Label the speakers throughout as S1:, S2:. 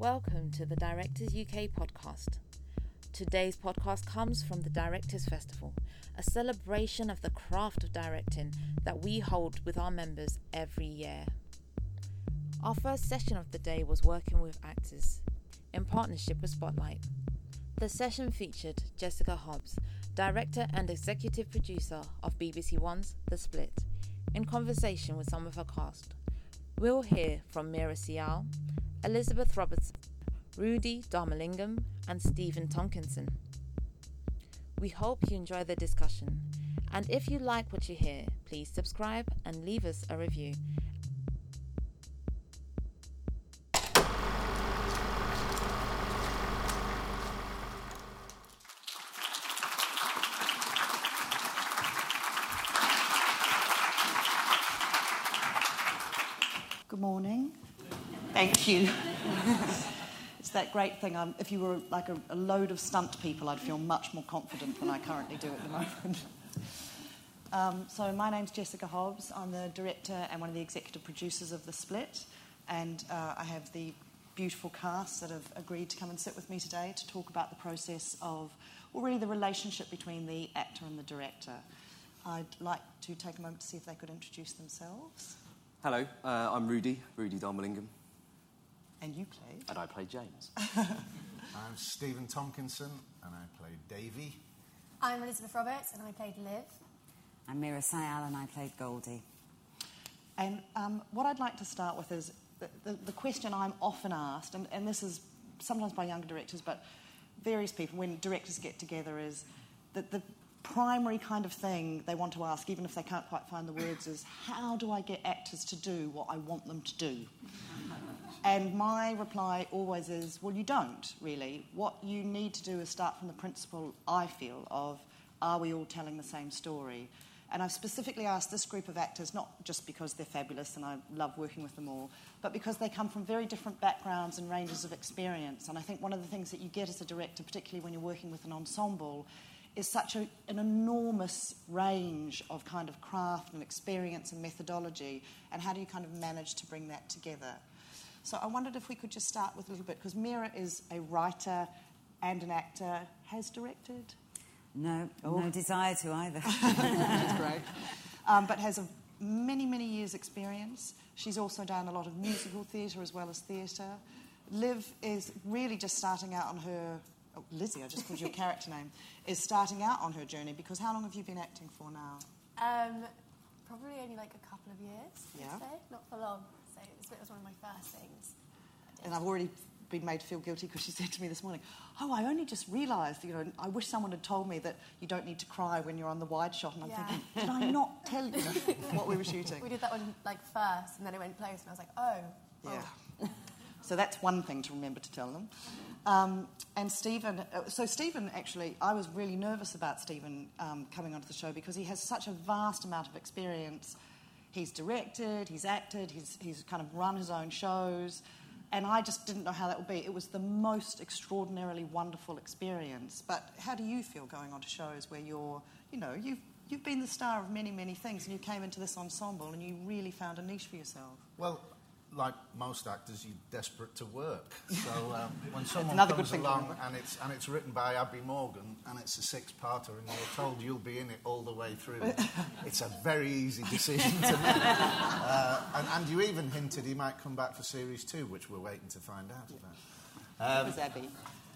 S1: Welcome to the Directors UK podcast. Today's podcast comes from the Directors Festival, a celebration of the craft of directing that we hold with our members every year. Our first session of the day was working with actors in partnership with Spotlight. The session featured Jessica Hobbs, director and executive producer of BBC One's The Split, in conversation with some of her cast. We'll hear from Meera Syal, Elizabeth Robertson, Rudi Dharmalingam, and Stephen Tompkinson. We hope you enjoy the discussion, and if you like what you hear, please subscribe and leave us a review.
S2: You. it's that great thing. Um, if you were like a, a load of stunt people, I'd feel much more confident than I currently do at the moment. Um, so, my name's Jessica Hobbs. I'm the director and one of the executive producers of The Split. And uh, I have the beautiful cast that have agreed to come and sit with me today to talk about the process of, or really the relationship between the actor and the director. I'd like to take a moment to see if they could introduce themselves.
S3: Hello, uh, I'm Rudi, Rudi Dharmalingam,
S2: And you played.
S3: and I play James.
S4: I'm Stephen Tompkinson, and I play Davy.
S5: I'm Elizabeth Roberts and I played Liv.
S6: I'm Meera Syal and I played Goldie.
S2: And um, what I'd like to start with is the, the, the question I'm often asked, and, and this is sometimes by younger directors, but various people, when directors get together, is that the primary kind of thing they want to ask, even if they can't quite find the words, is how do I get actors to do what I want them to do? And my reply always is, well, you don't really. What you need to do is start from the principle, I feel, of are we all telling the same story? And I've specifically asked this group of actors, not just because they're fabulous and I love working with them all, but because they come from very different backgrounds and ranges of experience. And I think one of the things that you get as a director, particularly when you're working with an ensemble, is such a, an enormous range of kind of craft and experience and methodology. And how do you kind of manage to bring that together? So I wondered if we could just start with a little bit, because Meera is a writer and an actor, has directed,
S6: No, no desire to either.
S2: That's great. Um, but has a many, many years' experience. She's also done a lot of musical theatre as well as theatre. Liv is really just starting out on her. Oh, Lizzie, I just called your character name, is starting out on her journey because how long have you been acting for now?
S5: Um, probably only like a couple of years,
S2: Yeah.
S5: I'd say. Not for long. So bit was one of my first things.
S2: And I've already been made to feel guilty because she said to me this morning, "Oh, I only just realised, you know, I wish someone had told me that you don't need to cry when you're on the wide shot." And I'm
S5: Yeah.
S2: thinking, did I not tell you what we were shooting?
S5: We did that one like first and then it went close and I was like, oh.
S2: Yeah.
S5: oh.
S2: so that's one thing to remember to tell them. Um, and Stephen, uh, so Stephen actually, I was really nervous about Stephen um, coming onto the show because he has such a vast amount of experience. He's directed, he's acted, he's, he's kind of run his own shows. And I just didn't know how that would be. It was the most extraordinarily wonderful experience. But how do you feel going on to shows where you're, you know, you've, you've been the star of many, many things and you came into this ensemble and you really found a niche for yourself?
S4: Well, like most actors, you're desperate to work. So um, when someone comes along and it's, and it's written by Abi Morgan and it's a six-parter and you're told you'll be in it all the way through, it's a very easy decision to make. Uh, and, and you even hinted he might come back for series two, which we're waiting to find out about.
S2: It was Abi.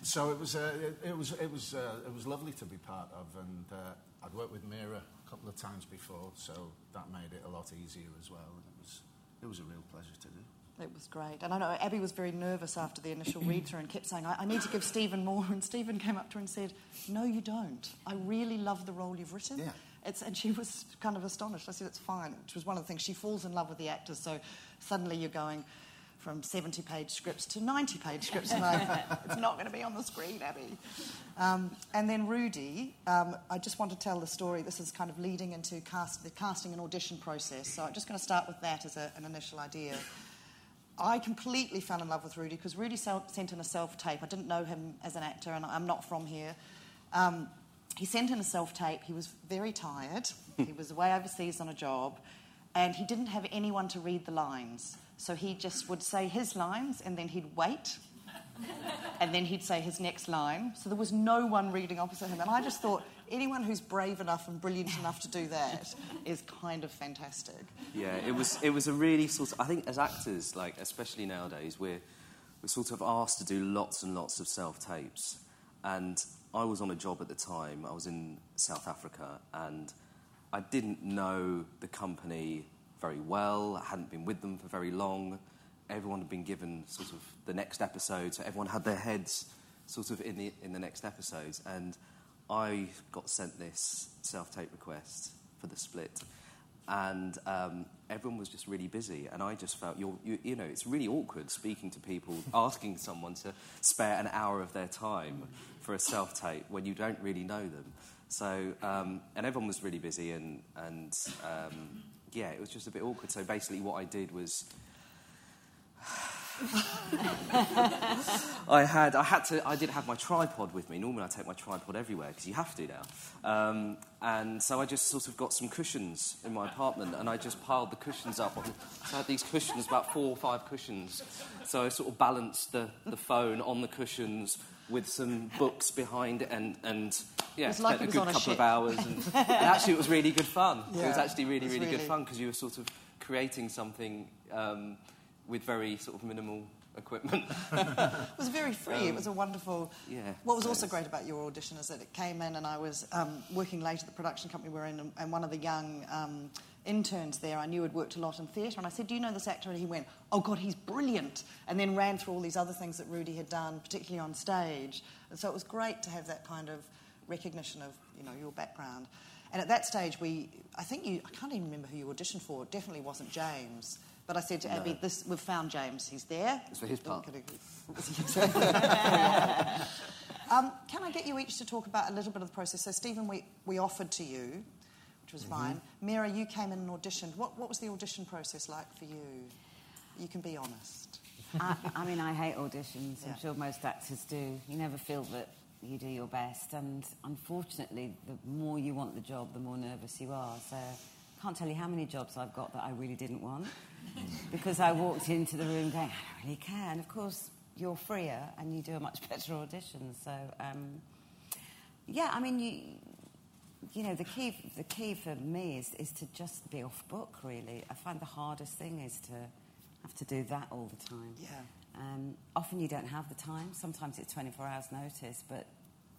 S4: So it was, uh, it, it was, it was, uh, it was lovely to be part of, and uh, I'd worked with Meera a couple of times before, so that made it a lot easier as well. And it was, it was a real pleasure to do.
S2: It was great. And I know Abi was very nervous after the initial read through and kept saying, I, I need to give Stephen more. And Stephen came up to her and said, No, you don't. I really love the role you've written.
S4: Yeah.
S2: It's, and she was kind of astonished. I said, It's fine, which was one of the things. She falls in love with the actors, so suddenly you're going from 70 page scripts to 90 page scripts. And I, it's not going to be on the screen, Abi. Um, and then Rudi, um, I just want to tell the story. This is kind of leading into cast, the casting and audition process. So I'm just going to start with that as a, an initial idea. I completely fell in love with Rudi because Rudi sent in a self tape. I didn't know him as an actor, and I'm not from here. Um, he sent in a self tape. He was very tired. he was away overseas on a job, and he didn't have anyone to read the lines. So he just would say his lines, and then he'd wait and then he'd say his next line. So there was no one reading opposite him. And I just thought, anyone who's brave enough and brilliant enough to do that is kind of fantastic.
S3: Yeah, it was it was a really sort of I think as actors, like especially nowadays, we're we're sort of asked to do lots and lots of self tapes. And I was on a job at the time. I was in South Africa and I didn't know the company very well. I hadn't been with them for very long. Everyone had been given sort of the next episode, so everyone had their heads sort of in the in the next episodes. And I got sent this self tape request for the split, and um, everyone was just really busy. And I just felt you, you know it's really awkward speaking to people, asking someone to spare an hour of their time for a self tape when you don't really know them. So um, and everyone was really busy, and and um, yeah, it was just a bit awkward. So basically, what I did was. I had, I had to, I didn't have my tripod with me. Normally, I take my tripod everywhere because you have to now. Um, and so I just sort of got some cushions in my apartment, and I just piled the cushions up. On, so I had these cushions, about four or five cushions. So I sort of balanced the, the phone on the cushions with some books behind it, and, and yeah,
S2: was like
S3: spent
S2: it
S3: a good
S2: on a
S3: couple of hours. And, and actually, it was really good fun. It was actually really,
S2: was
S3: really, good
S2: really-
S3: fun because you were sort of creating something um, with very sort of minimal equipment.
S2: It was very free. it was a wonderful.
S3: yeah,
S2: What was
S3: so
S2: also great about your audition is that it came in, and I was um, working late at the production company we were in, and, and one of the young um, interns there I knew had worked a lot in theatre, and I said, "Do you know this actor?" And he went, "Oh God, he's brilliant!" And then ran through all these other things that Rudi had done, particularly on stage. And so it was great to have that kind of recognition of you know your background. And at that stage, we, I think you, I can't even remember who you auditioned for. It definitely wasn't James. But I said to Abi, this, we've found James. He's there.
S3: It's for his part.
S2: um, can I get you each to talk about a little bit of the process? So, Stephen, we, we offered to you, which was fine. Meera, you came in and auditioned. What, what was the audition process like for you? You can be honest.
S6: I, I mean, I hate auditions.
S2: Yeah.
S6: I'm sure most actors do. You never feel that you do your best, and unfortunately, the more you want the job, the more nervous you are. So, I can't tell you how many jobs I've got that I really didn't want because I walked into the room going, I don't really care. And of course, you're freer and you do a much better audition. So, um, yeah, I mean, you, you know, the key, the key for me is, is to just be off book, really. I find the hardest thing is to have to do that all the time.
S2: Yeah.
S6: Um, often you don't have the time. Sometimes it's 24 hours notice, but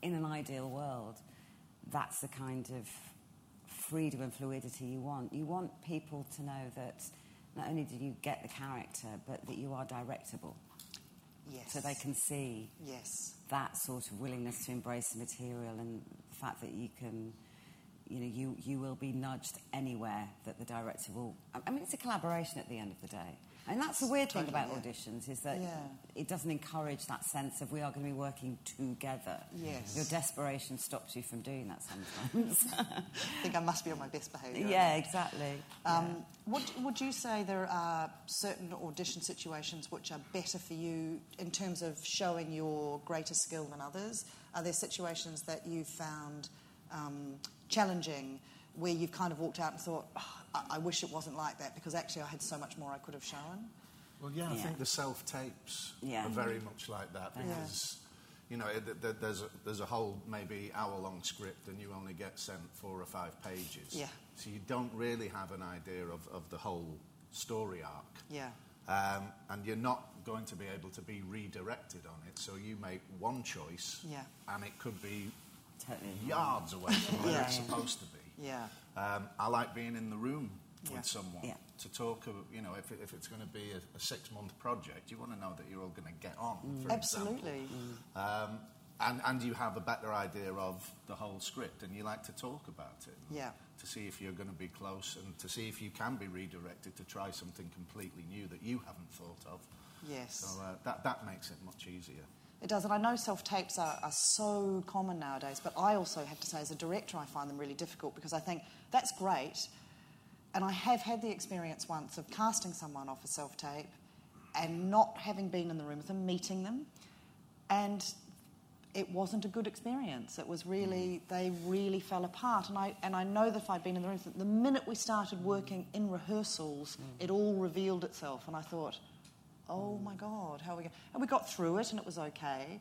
S6: in an ideal world, that's the kind of freedom and fluidity you want. You want people to know that not only do you get the character, but that you are directable.
S2: Yes.
S6: So they can see
S2: Yes.
S6: that sort of willingness to embrace the material and the fact that you can, you know, you, you will be nudged anywhere that the director will. I- mean, it's a collaboration at the end of the day. And that's the weird thing about
S2: yeah.
S6: auditions is that
S2: Yeah.
S6: it doesn't encourage that sense of we are going to be working together.
S2: Yes.
S6: Your desperation stops you from doing that sometimes.
S2: I think I must be on my best behaviour.
S6: yeah, exactly.
S2: Um, would, would you say there are certain audition situations which are better for you in terms of showing your greater skill than others? Are there situations that you've found um, challenging where you've kind of walked out and thought, "Oh, I, I wish it wasn't like that because actually I had so much more I could have shown?
S4: Well, yeah, I
S6: Yeah.
S4: think the self tapes
S6: Yeah.
S4: are very much like that
S2: Yeah.
S4: because, you know, th- th- there's a, there's a whole maybe hour long script and you only get sent four or five pages.
S2: Yeah.
S4: So you don't really have an idea of, of the whole story arc.
S2: Yeah.
S4: Um, and you're not going to be able to be redirected on it. So you make one choice
S2: Yeah.
S4: and it could be
S6: Totally.
S4: yards away from where
S2: Yeah.
S4: it's supposed to be.
S2: Yeah.
S4: Um, I like being in the room
S2: Yeah.
S4: with someone
S6: Yeah.
S4: to talk. of- You know, if, it, if it's going to be a, a six-month project, you want to know that you're all going to get on. For
S2: Absolutely.
S4: example. Um, and and you have a better idea of the whole script, and you like to talk about it.
S2: Yeah.
S4: To see if you're going to be close, and to see if you can be redirected to try something completely new that you haven't thought of.
S2: Yes.
S4: So uh, that that makes it much easier.
S2: It does, and I know self tapes are, are so common nowadays, but I also have to say, as a director, I find them really difficult because I think that's great. And I have had the experience once of casting someone off a self tape and not having been in the room with them, meeting them, and it wasn't a good experience. It was really, mm. they really fell apart. And I, and I know that if I'd been in the room, the minute we started working in rehearsals, mm. it all revealed itself. And I thought, oh my God, how are we going? And we got through it and it was okay.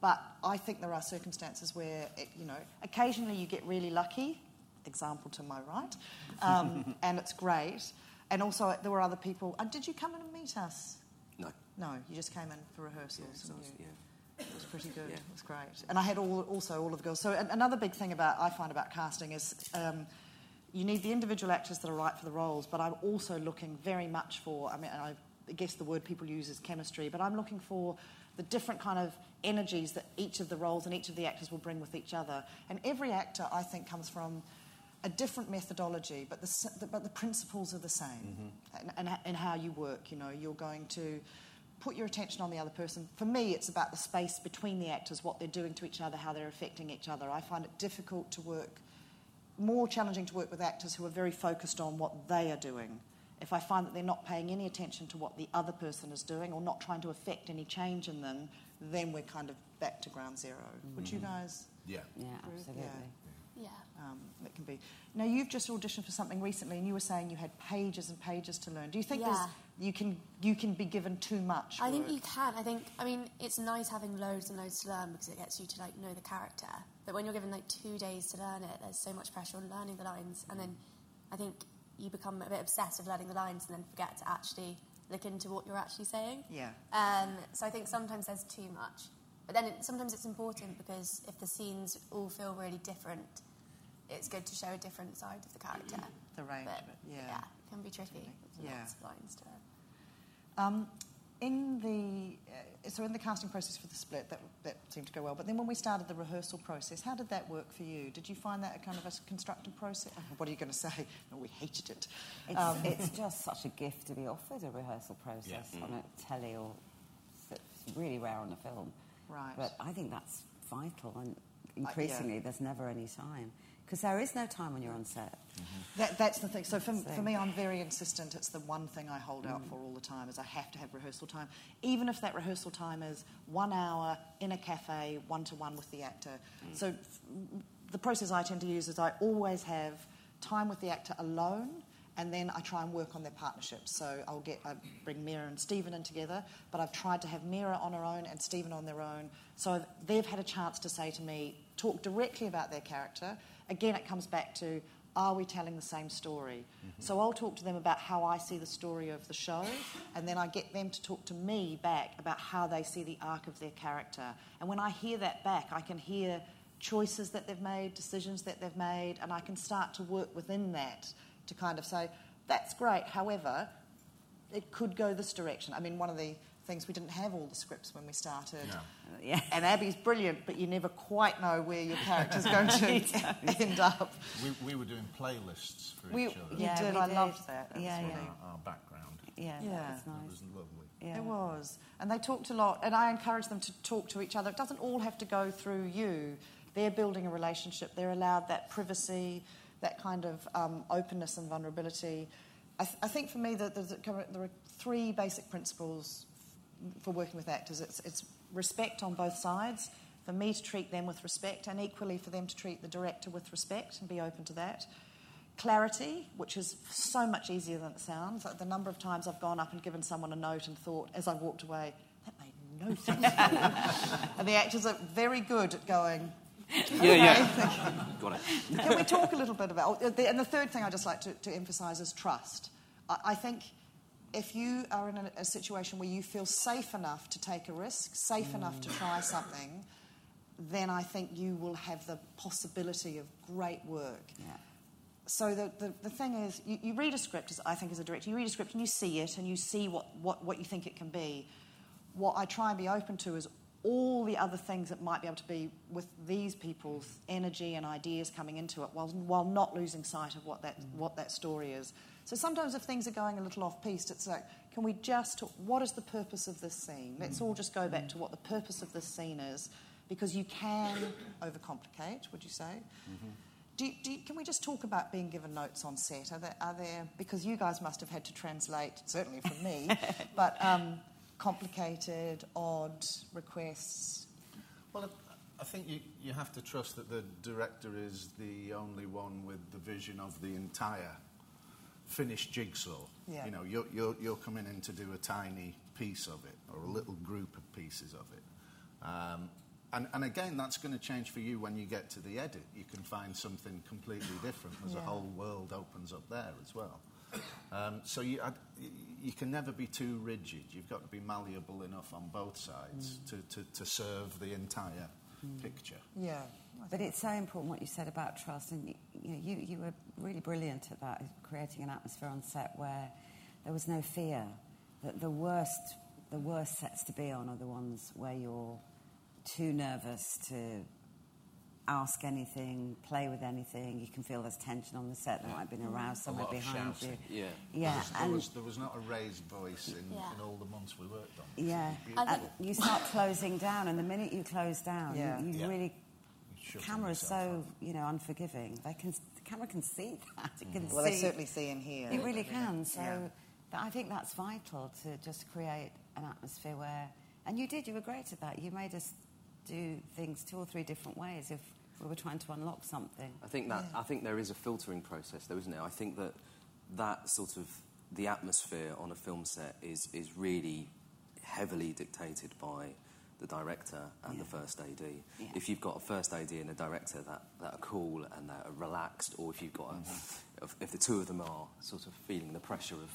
S2: But I think there are circumstances where, it, you know, occasionally you get really lucky, example to my right, um, and it's great. And also, there were other people. Uh, did you come in and meet us?
S3: No.
S2: No, you just came in for rehearsals.
S3: Yeah,
S2: and you-
S3: yeah.
S2: It was pretty good.
S3: Yeah.
S2: It was great. And I had all, also all of the girls. So an- another big thing about I find about casting is um, you need the individual actors that are right for the roles, but I'm also looking very much for. I mean, I guess the word people use is chemistry, but I'm looking for the different kind of energies that each of the roles and each of the actors will bring with each other. And every actor, I think, comes from a different methodology, but the, the, but the principles are the same. Mm-hmm. And, and, and how you work, you know, you're going to put your attention on the other person. For me, it's about the space between the actors, what they're doing to each other, how they're affecting each other. I find it difficult to work, more challenging to work with actors who are very focused on what they are doing. If I find that they're not paying any attention to what the other person is doing or not trying to affect any change in them, then we're kind of back to ground 0 Would you guys?
S4: Yeah.
S6: Yeah,
S2: Agree?
S6: absolutely.
S5: Yeah.
S2: um, that can be. Now you've just auditioned for something recently, and you were saying you had pages and pages to learn. Do you think
S5: Yeah.
S2: you can you can be given too much?
S5: I think
S2: work?
S5: you can. I think. I mean, it's nice having loads and loads to learn because it gets you to like know the character. But when you're given like two days to learn it, there's so much pressure on learning the lines, and then I think you become a bit obsessed with learning the lines and then forget to actually look into what you're actually saying.
S2: Yeah.
S5: Um, so I think sometimes there's too much. But then it, sometimes it's important because if the scenes all feel really different, it's good to show a different side of the character.
S2: The range
S5: But,
S2: it, yeah.
S5: Yeah, it can be tricky. There's
S2: Yeah.
S5: Lots of lines to it.
S2: Um, in the uh, so in the casting process for the split, that that seemed to go well. But then when we started the rehearsal process, how did that work for you? Did you find that a kind of a constructive process? What are you going to say? No, we hated it.
S6: It's,
S2: Um,
S6: it's just such a gift to be offered a rehearsal process on a telly or it's really rare on a film.
S2: Right.
S6: But I think that's vital and increasingly there's never any time because there is no time when you're on set. Mm-hmm.
S2: That, that's the thing. So for, for me, I'm very insistent. It's the one thing I hold out mm. for all the time is I have to have rehearsal time, even if that rehearsal time is one hour in a cafe, one to one with the actor. Mm. So f- the process I tend to use is I always have time with the actor alone. And then I try and work on their partnership. So I'll get I bring Meera and Stephen in together, but I've tried to have Meera on her own and Stephen on their own. So I've- they've had a chance to say to me, talk directly about their character. Again, it comes back to are we telling the same story? Mm-hmm. So I'll talk to them about how I see the story of the show, and then I get them to talk to me back about how they see the arc of their character. And when I hear that back, I can hear choices that they've made, decisions that they've made, and I can start to work within that to kind of say, that's great, however, it could go this direction. I mean, one of the things we didn't have all the scripts when we started.
S4: No.
S6: yeah.
S2: And Abi's brilliant, but you never quite know where your character's going to end up.
S4: We, we were doing playlists for
S2: We,
S4: each other.
S2: you
S6: Yeah,
S2: did.
S6: we
S2: I
S6: did.
S2: loved that. That
S6: Yeah,
S2: was
S6: yeah.
S4: Our, our background.
S6: Yeah,
S2: Yeah.
S6: that's
S4: It
S6: nice.
S4: was lovely.
S6: Yeah.
S2: It was. And they talked a lot, and I encourage them to talk to each other. It doesn't all have to go through you. They're building a relationship, they're allowed that privacy, that kind of um, openness and vulnerability. I, th- I think for me, that there's a, there are three basic principles f- for working with actors it's, it's respect on both sides, for me to treat them with respect, and equally for them to treat the director with respect and be open to that clarity, which is so much easier than it sounds. Like the number of times I've gone up and given someone a note and thought, as I walked away, that made no sense. and the actors are very good at going,
S3: Yeah, yeah. Got it.
S2: can we talk a little bit about? And the third thing I just like to, to emphasise is trust. I, I think if you are in a, a situation where you feel safe enough to take a risk, safe enough to try mm. something, then I think you will have the possibility of great work.
S6: Yeah.
S2: So the, the, the thing is, you, you read a script, as I think as a director, you read a script and you see it and you see what, what, what you think it can be. What I try and be open to is all the other things that might be able to be with these people's energy and ideas coming into it while, while not losing sight of what that, mm. what that story is. So sometimes if things are going a little off piste, it's like, can we just talk, what is the purpose of this scene? Let's all just go back to what the purpose of this scene is because you can overcomplicate, would you say? Do you, do you, can we just talk about being given notes on set? Are there, are there because you guys must have had to translate, certainly for me, but um, complicated, odd requests?
S4: Well, I- I think you, you have to trust that the director is the only one with the vision of the entire finished jigsaw.
S2: Yeah.
S4: You know, you're, you're, you're coming in to do a tiny piece of it or a little group of pieces of it. Um, and, and again, that's going to change for you when you get to the edit. You can find something completely different. There's
S2: Yeah.
S4: a whole world opens up there as well. Um, so you, I, you can never be too rigid. You've got to be malleable enough on both sides to, to, to serve the entire picture.
S2: Yeah.
S6: But it's so important what you said about trust, and you, you, know, you, you were really brilliant at that, creating an atmosphere on set where there was no fear. That the worst, the worst sets to be on are the ones where you're too nervous to ask anything, play with anything. You can feel there's tension on the set. There might have been mm-hmm. a row somewhere
S3: lot of
S6: behind you.
S3: yeah.
S6: yeah,
S4: There was, there,
S6: and
S4: was, there was not a raised voice in,
S5: Yeah.
S4: in all the months we worked on.
S6: yeah, and you start closing down, and the minute you close down,
S2: Yeah.
S6: you, you
S4: Yeah.
S6: really
S4: Shutting
S6: camera is so
S4: off.
S6: you know unforgiving. They can the camera can see that. It can mm.
S2: Well,
S6: see.
S2: they certainly see in here.
S6: It really can. So
S2: Yeah.
S6: I think that's vital to just create an atmosphere where. And you did. You were great at that. You made us do things two or three different ways if we were trying to unlock something.
S3: I think that I think there is a filtering process, though, isn't it? I think that that sort of the atmosphere on a film set is is really heavily dictated by the director and the first AD.
S6: Yeah.
S3: If you've got a first AD and a director that, that are cool and that are relaxed, or if you've got a, mm-hmm. if, if the two of them are sort of feeling the pressure of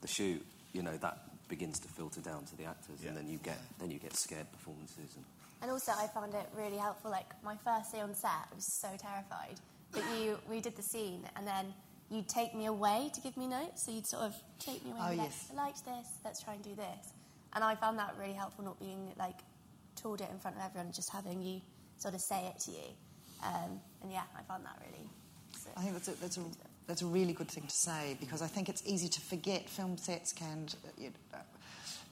S3: the shoot, you know that begins to filter down to the actors,
S4: Yeah.
S3: and then you get then you get scared performances. And,
S5: And also, I found it really helpful. Like my first day on set, I was so terrified. But you, we did the scene, and then you'd take me away to give me notes. So you'd sort of take me away.
S2: Oh,
S5: and
S2: yes.
S5: Like, I liked this. Let's try and do this. And I found that really helpful, not being like told it in front of everyone, just having you sort of say it to you. Um, and yeah, I found that really. So,
S2: I think that's a, that's, a, that's a really good thing to say because I think it's easy to forget film sets can uh, you know,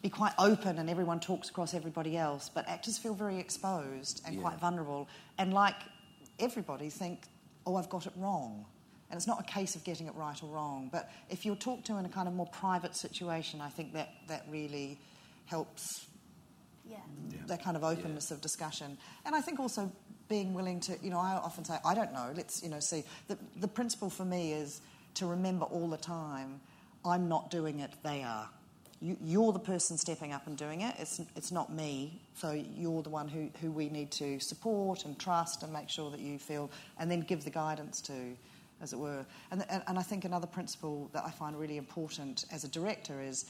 S2: be quite open and everyone talks across everybody else, but actors feel very exposed and
S3: Yeah.
S2: quite vulnerable and like everybody think, oh, I've got it wrong. And it's not a case of getting it right or wrong, but if you're talked to in a kind of more private situation, I think that, that really helps
S5: yeah.
S2: that kind of openness of discussion. And I think also being willing to, you know, I often say, I don't know, let's, you know, see. The, the principle for me is to remember all the time, I'm not doing it, they are. You, you're the person stepping up and doing it, it's, it's not me. So you're the one who, who we need to support and trust and make sure that you feel, and then give the guidance to, as it were. And, and, and I think another principle that I find really important as a director is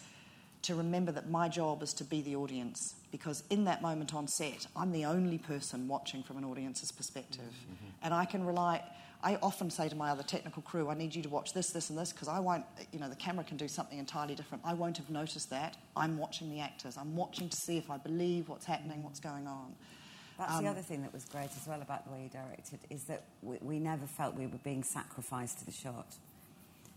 S2: to remember that my job is to be the audience because in that moment on set, I'm the only person watching from an audience's perspective. And I can rely, I often say to my other technical crew, I need you to watch this, this, and this because I won't, you know, the camera can do something entirely different. I won't have noticed that. I'm watching the actors. I'm watching to see if I believe what's happening, what's going on.
S6: That's
S2: Um,
S6: the other thing that was great as well about the way you directed is that we, we never felt we were being sacrificed to the shot.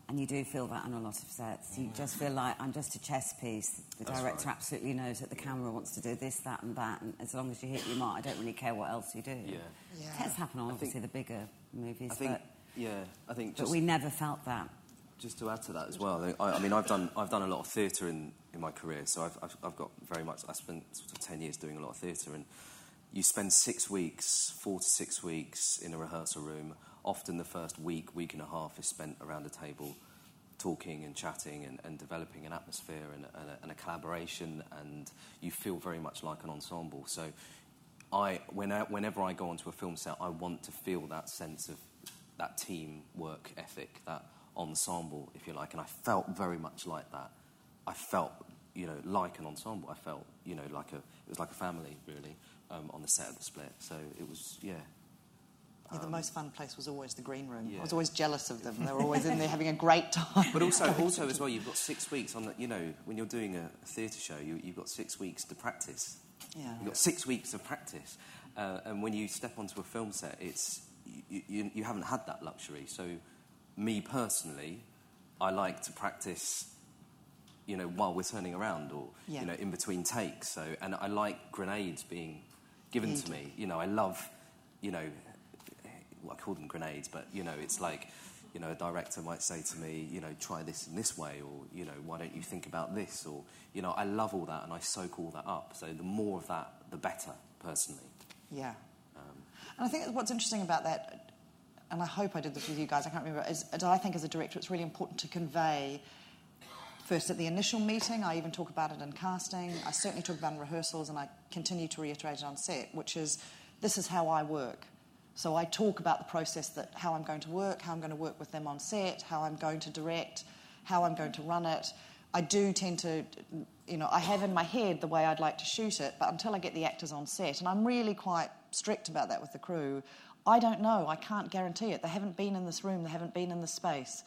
S6: And you do feel that on a lot of sets. You just feel like I'm just a chess piece. The
S3: That's
S6: director
S3: right.
S6: absolutely knows that the camera wants to do this, that, and that. And as long as you hit your mark, I don't really care what else you do.
S3: Yeah.
S2: Yeah.
S6: Tends to happen on obviously
S3: think-
S6: the bigger movies,
S3: I think,
S6: but,
S3: yeah, I think
S6: but we never felt that.
S3: Just to add to that as well, I, I mean, I've done I've done a lot of theatre in, in my career, so I've, I've I've got very much. I spent sort of ten years doing a lot of theatre, and you spend six weeks, four to six weeks in a rehearsal room. Often the first week, week and a half is spent around a table, talking and chatting and, and developing an atmosphere and, and, a, and a collaboration, and you feel very much like an ensemble. So, I when I, whenever I go onto a film set, I want to feel that sense of that team work ethic, that ensemble, if you like, and I felt very much like that. I felt, you know, like an ensemble. I felt, you know, like a it was like a family really um, on the set of the split. So it was, yeah,
S2: Yeah, the most fun place was always the green room. I was always jealous of them. They were always in there having a great time.
S3: But also, also as well, you've got six weeks on the, you know, when you're doing a theatre show, you, you've got six weeks to practice.
S2: Yeah.
S3: You've got six weeks of practice. Uh, and when you step onto a film set, it's, you, you, you haven't had that luxury. So, me personally, I like to practice, you know, while we're turning around or,
S2: Yeah.
S3: you know, in between takes. So, and I like grenades being given to me. You know, I love, you know, well, I call them grenades, but you know, it's like, you know, a director might say to me, you know, try this in this way, or you know, why don't you think about this, or you know, I love all that and I soak all that up. So the more of that, the better, personally.
S2: Yeah. Um, and I think what's interesting about that, and I hope I did this with you guys, I can't remember, is, is I think as a director it's really important to convey first at the initial meeting. I even talk about it in casting. I certainly talk about it in rehearsals, and I continue to reiterate it on set, which is this is how I work. So I talk about the process that how I'm going to work, how I'm going to work with them on set, how I'm going to direct, how I'm going to run it. I do tend to, you know, I have in my head the way I'd like to shoot it, but until I get the actors on set, and I'm really quite strict about that with the crew, I don't know. I can't guarantee it. They haven't been in this room, they haven't been in this space.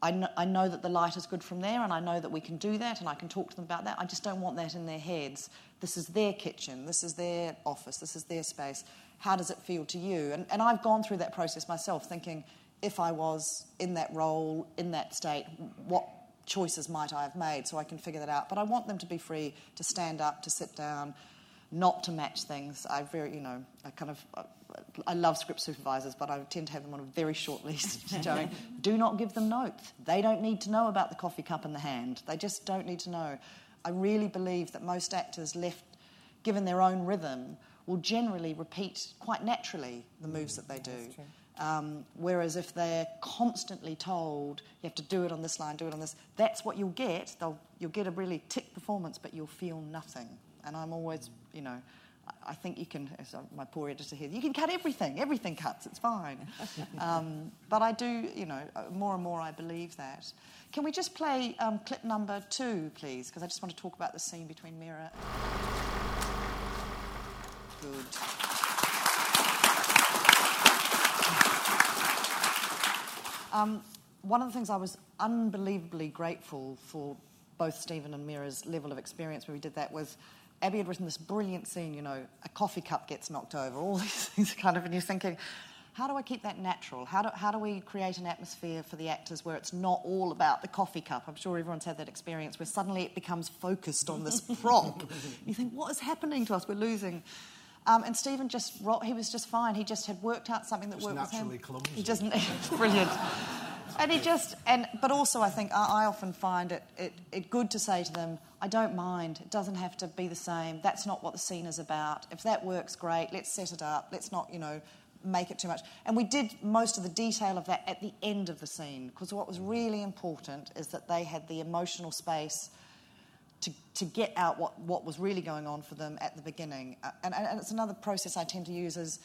S2: I know, I know, that the light is good from there, and I know that we can do that, and I can talk to them about that. I just don't want that in their heads. This is their kitchen, this is their office, this is their space. How does it feel to you? And, and I've gone through that process myself, thinking if I was in that role, in that state, what choices might I have made so I can figure that out. But I want them to be free to stand up, to sit down, not to match things. I very, you know, I kind of, I love script supervisors, but I tend to have them on a very short list, do not give them notes. They don't need to know about the coffee cup in the hand. They just don't need to know. I really believe that most actors left, given their own rhythm, will generally repeat quite naturally the moves that they do. Um, whereas if they're constantly told you have to do it on this line, do it on this, that's what you'll get. They'll, you'll get a really tick performance, but you'll feel nothing. And I'm always, you know, I think you can, as my poor editor here, you can cut everything. Everything cuts, it's fine. um, but I do, you know, uh, more and more I believe that. Can we just play um, clip number two, please? Because I just want to talk about the scene between Meera. Good. Um, one of the things I was unbelievably grateful for both Stephen and Meera's level of experience when we did that was Abi had written this brilliant scene, you know, a coffee cup gets knocked over, all these things kind of, and you're thinking, how do I keep that natural? How do, how do we create an atmosphere for the actors where it's not all about the coffee cup? I'm sure everyone's had that experience where suddenly it becomes focused on this prop. you think, what is happening to us? We're losing. Um, and Stephen just, he was just fine. He just had worked out something that
S4: just
S2: worked with him.
S4: Clumsy.
S2: He just, brilliant. and he just, and but also I think I, I often find it, it, it good to say to them, I don't mind. It doesn't have to be the same. That's not what the scene is about. If that works, great. Let's set it up. Let's not, you know, make it too much. And we did most of the detail of that at the end of the scene because what was really important is that they had the emotional space to, to get out what, what was really going on for them at the beginning. Uh, and, and it's another process I tend to use is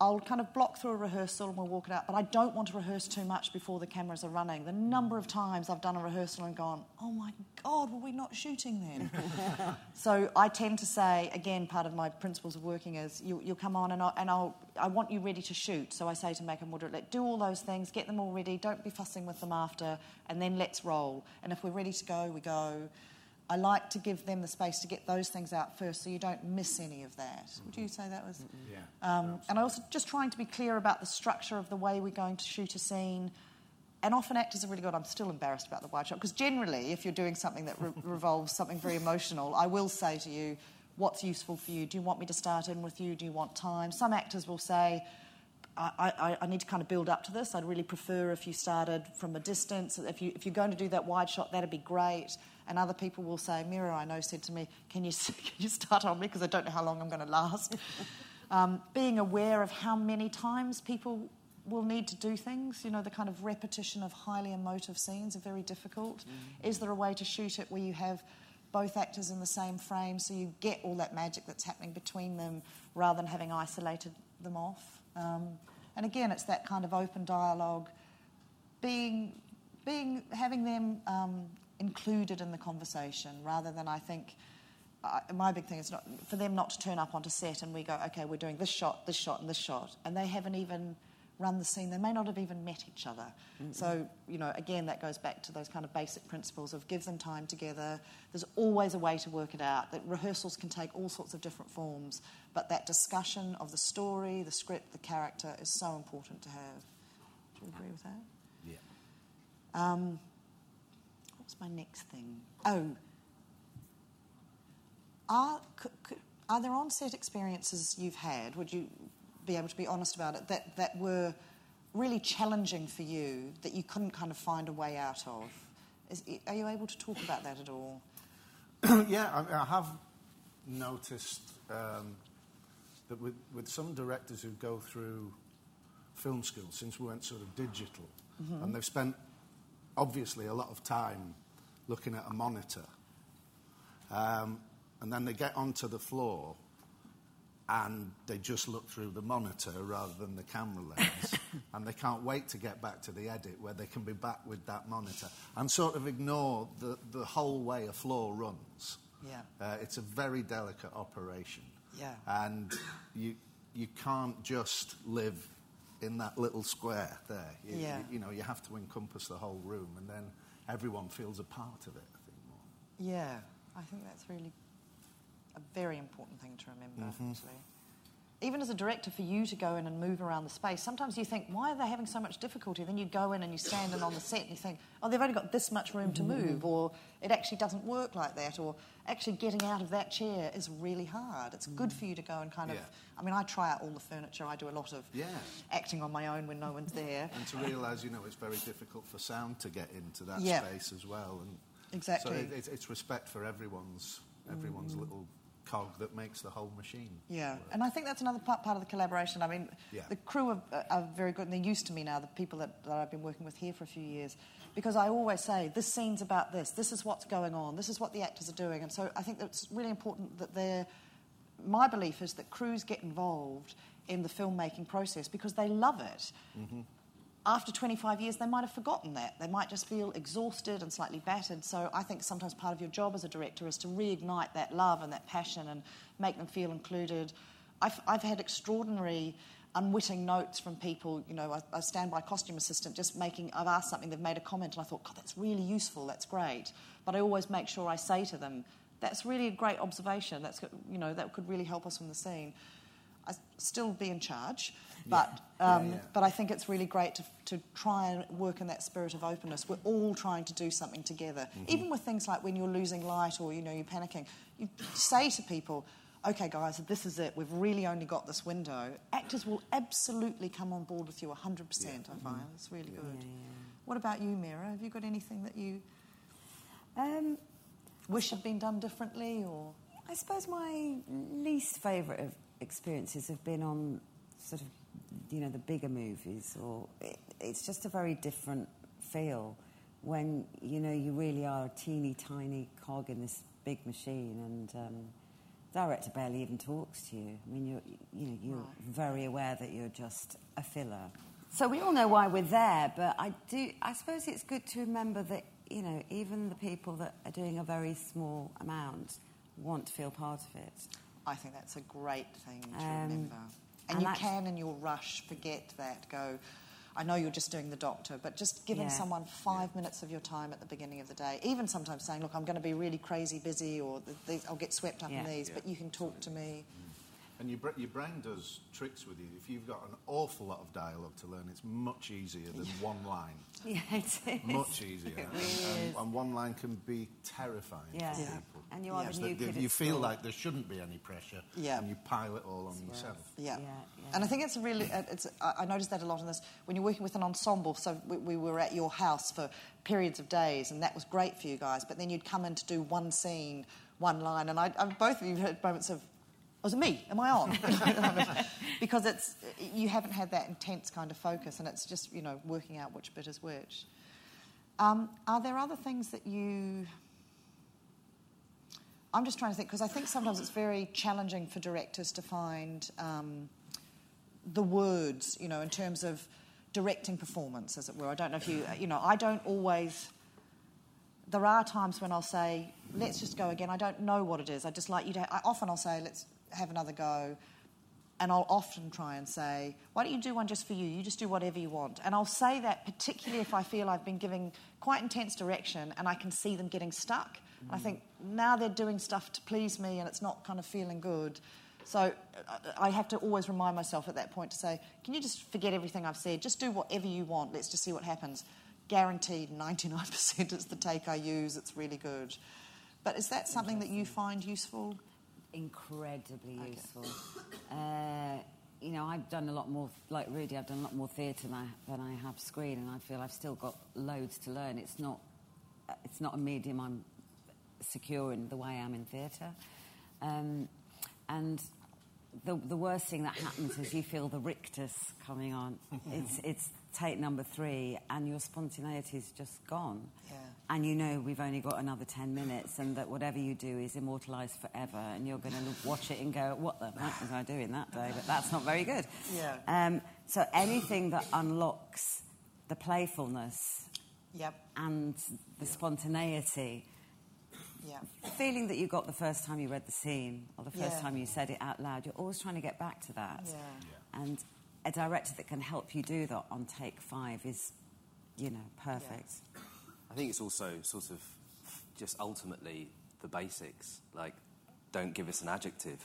S2: I'll kind of block through a rehearsal and we'll walk it out, but I don't want to rehearse too much before the cameras are running. The number of times I've done a rehearsal and gone, oh my God, were we not shooting then? so I tend to say, again, part of my principles of working is you, will come on and, I'll, and I'll, I want you ready to shoot. So I say to make and moderate, let do all those things, get them all ready, don't be fussing with them after, and then let's roll. And if we're ready to go, we go. I like to give them the space to get those things out first so you don't miss any of that. Mm-hmm. Would you say that was?
S4: Mm-hmm. Yeah.
S2: Um, and I also just trying to be clear about the structure of the way we're going to shoot a scene. And often actors are really good. I'm still embarrassed about the wide shot because generally, if you're doing something that re- revolves something very emotional, I will say to you, "What's useful for you? Do you want me to start in with you? Do you want time?" Some actors will say, I, I, I, need to kind of build up to this. I'd really prefer if you started from a distance. If, you, if you're going to do that wide shot, that'd be great. And other people will say, Meera, I know, said to me, Can you, can you start on me? Because I don't know how long I'm going to last. um, being aware of how many times people will need to do things, you know, the kind of repetition of highly emotive scenes are very difficult. Mm. Is there a way to shoot it where you have both actors in the same frame so you get all that magic that's happening between them rather than having isolated them off? Um, and again, it's that kind of open dialogue, being, being, having them um, included in the conversation rather than I think. Uh, my big thing is not, for them not to turn up onto set and we go, okay, we're doing this shot, this shot, and this shot, and they haven't even run the scene. They may not have even met each other. Mm-hmm. So, you know, again, that goes back to those kind of basic principles of give them time together. There's always a way to work it out. That rehearsals can take all sorts of different forms, but that discussion of the story, the script, the character is so important to have. Do you agree with that?
S4: Yeah.
S2: Um, my next thing? Oh, are, are there on-set experiences you've had? Would you be able to be honest about it that, that were really challenging for you that you couldn't kind of find a way out of? Is, are you able to talk about that at all?
S4: yeah, I, I, have noticed um, that with, with some directors who go through film school, since we went sort of digital, mm-hmm. and they've spent obviously a lot of time looking at a monitor. Um, and then they get onto the floor and they just look through the monitor rather than the camera lens. and they can't wait to get back to the edit where they can be back with that monitor and sort of ignore the, the whole way a floor runs.
S2: Yeah.
S4: Uh, it's a very delicate operation.
S2: Yeah.
S4: And you, you can't just live in that little square there. You,
S2: Yeah.
S4: you, you know, you have to encompass the whole room and then everyone feels a part of it, I think, more.
S2: Yeah, I think that's really a very important thing to remember, mm-hmm. actually. Even as a director, for you to go in and move around the space, sometimes you think, why are they having so much difficulty? Then you go in and you stand in on the set and you think, oh, they've only got this much room to mm. move, or it actually doesn't work like that, or actually getting out of that chair is really hard. It's good mm. for you to go and kind of.
S4: Yeah.
S2: I mean, I try out all the furniture, I do a lot of
S4: Yeah.
S2: acting on my own when no one's there.
S4: And to realise, you know, it's very difficult for sound to get into that
S2: Yeah.
S4: space as well. And
S2: Exactly.
S4: So it, it's, it's respect for everyone's everyone's mm. little cog that makes the whole machine.
S2: Yeah,
S4: work.
S2: and I think that's another part, part of the collaboration. I mean,
S4: Yeah.
S2: the crew are, are very good, and they're used to me now, the people that, that I've been working with here for a few years, because I always say, this scene's about this, this is what's going on, this is what the actors are doing. And so I think that's really important that they're. My belief is that crews get involved in the filmmaking process because they love it. Mm-hmm. After 25 years, they might have forgotten that. They might just feel exhausted and slightly battered. So I think sometimes part of your job as a director is to reignite that love and that passion and make them feel included. I've, I've had extraordinary unwitting notes from people. You know, a, a standby costume assistant just making, I've asked something, they've made a comment, and I thought, God, that's really useful, that's great. But I always make sure I say to them, that's really a great observation. That's, you know, that could really help us from the scene. I still be in charge, but um,
S4: Yeah, yeah.
S2: but I think it's really great to, to try and work in that spirit of openness. We're all trying to do something together, even with things like when you're losing light or you know you're panicking. You say to people, "Okay, guys, this is it. We've really only got this window." Actors will absolutely come on board with you 100%. I find it's really good. What about you, Meera? Have you got anything that you
S6: Um,
S2: wish had been done differently, or
S6: I suppose my least favourite of experiences have been on sort of, you know, the bigger movies, or it, it's just a very different feel when you know you really are a teeny tiny cog in this big machine, and um, director barely even talks to you. I mean, you're you know you're very aware that you're just a filler. So we all know why we're there, but I do. I suppose it's good to remember that you know even the people that are doing a very small amount want to feel part of it.
S2: I think that's a great thing to
S6: Um,
S2: remember. And,
S6: and
S2: you can, in your rush, forget that. Go, I know you're just doing the doctor, but just giving
S6: Yeah.
S2: someone five minutes of your time at the beginning of the day, even sometimes saying, Look, I'm going to be really crazy busy, or th- these, I'll get swept up in these,
S4: Yeah.
S2: but you can talk to me.
S4: And your, bra- your brain does tricks with you. If you've got an awful lot of dialogue to learn, it's much easier than one line.
S6: Yeah, it is.
S4: Much easier.
S6: It
S4: and,
S6: really
S4: and-
S6: is.
S4: and one line can be terrifying
S6: Yeah.
S4: for
S6: Yeah.
S4: people.
S6: And you are
S2: Yeah.
S6: the new kid
S4: you feel
S6: school.
S4: like there shouldn't be any pressure,
S2: Yeah.
S4: and you pile it all on yourself.
S2: Yeah.
S6: Yeah, yeah.
S2: And I think it's really, uh, it's, I I noticed that a lot in this. When you're working with an ensemble, so we, we were at your house for periods of days, and that was great for you guys, but then you'd come in to do one scene, one line, and I, I, both of you had moments of, was it me? Am I on? because it's, you haven't had that intense kind of focus, and it's just, you know, working out which bit is which. Um, are there other things that you I'm just trying to think because I think sometimes it's very challenging for directors to find um, the words, you know, in terms of directing performance, as it were. I don't know if you, you know, I don't always. There are times when I'll say, "Let's just go again." I don't know what it is. I just like you to. I, often I'll say, "Let's have another go," and I'll often try and say, "Why don't you do one just for you? You just do whatever you want." And I'll say that particularly if I feel I've been giving quite intense direction and I can see them getting stuck. I think now they're doing stuff to please me and it's not kind of feeling good. So uh, I have to always remind myself at that point to say, "Can you just forget everything I've said? Just do whatever you want. Let's just see what happens." Guaranteed, 99% is the take I use. It's really good. But is that something that you find useful?
S6: Incredibly
S2: Okay.
S6: useful. Uh, you know, I've done a lot more, like Rudi, I've done a lot more theatre than I, than I have screen, and I feel I've still got loads to learn. It's not, it's not a medium I'm secure in the way I am in theatre. Um, and the, the worst thing that happens is you feel the rictus coming on. It's, it's take number three and your spontaneity's just gone.
S2: Yeah.
S6: And you know we've only got another 10 minutes and that whatever you do is immortalised forever and you're going to watch it and go, what the heck was I doing that day? But that's not very good.
S2: Yeah.
S6: Um, so anything that unlocks the playfulness
S2: Yep.
S6: and the spontaneity,
S2: Yeah.
S6: the feeling that you got the first time you read the scene or the first
S2: Yeah.
S6: time you said it out loud, you're always trying to get back to that.
S2: Yeah.
S6: And a director that can help you do that on take five is, you know, perfect.
S3: I think it's also sort of just ultimately the basics. Like, don't give us an adjective,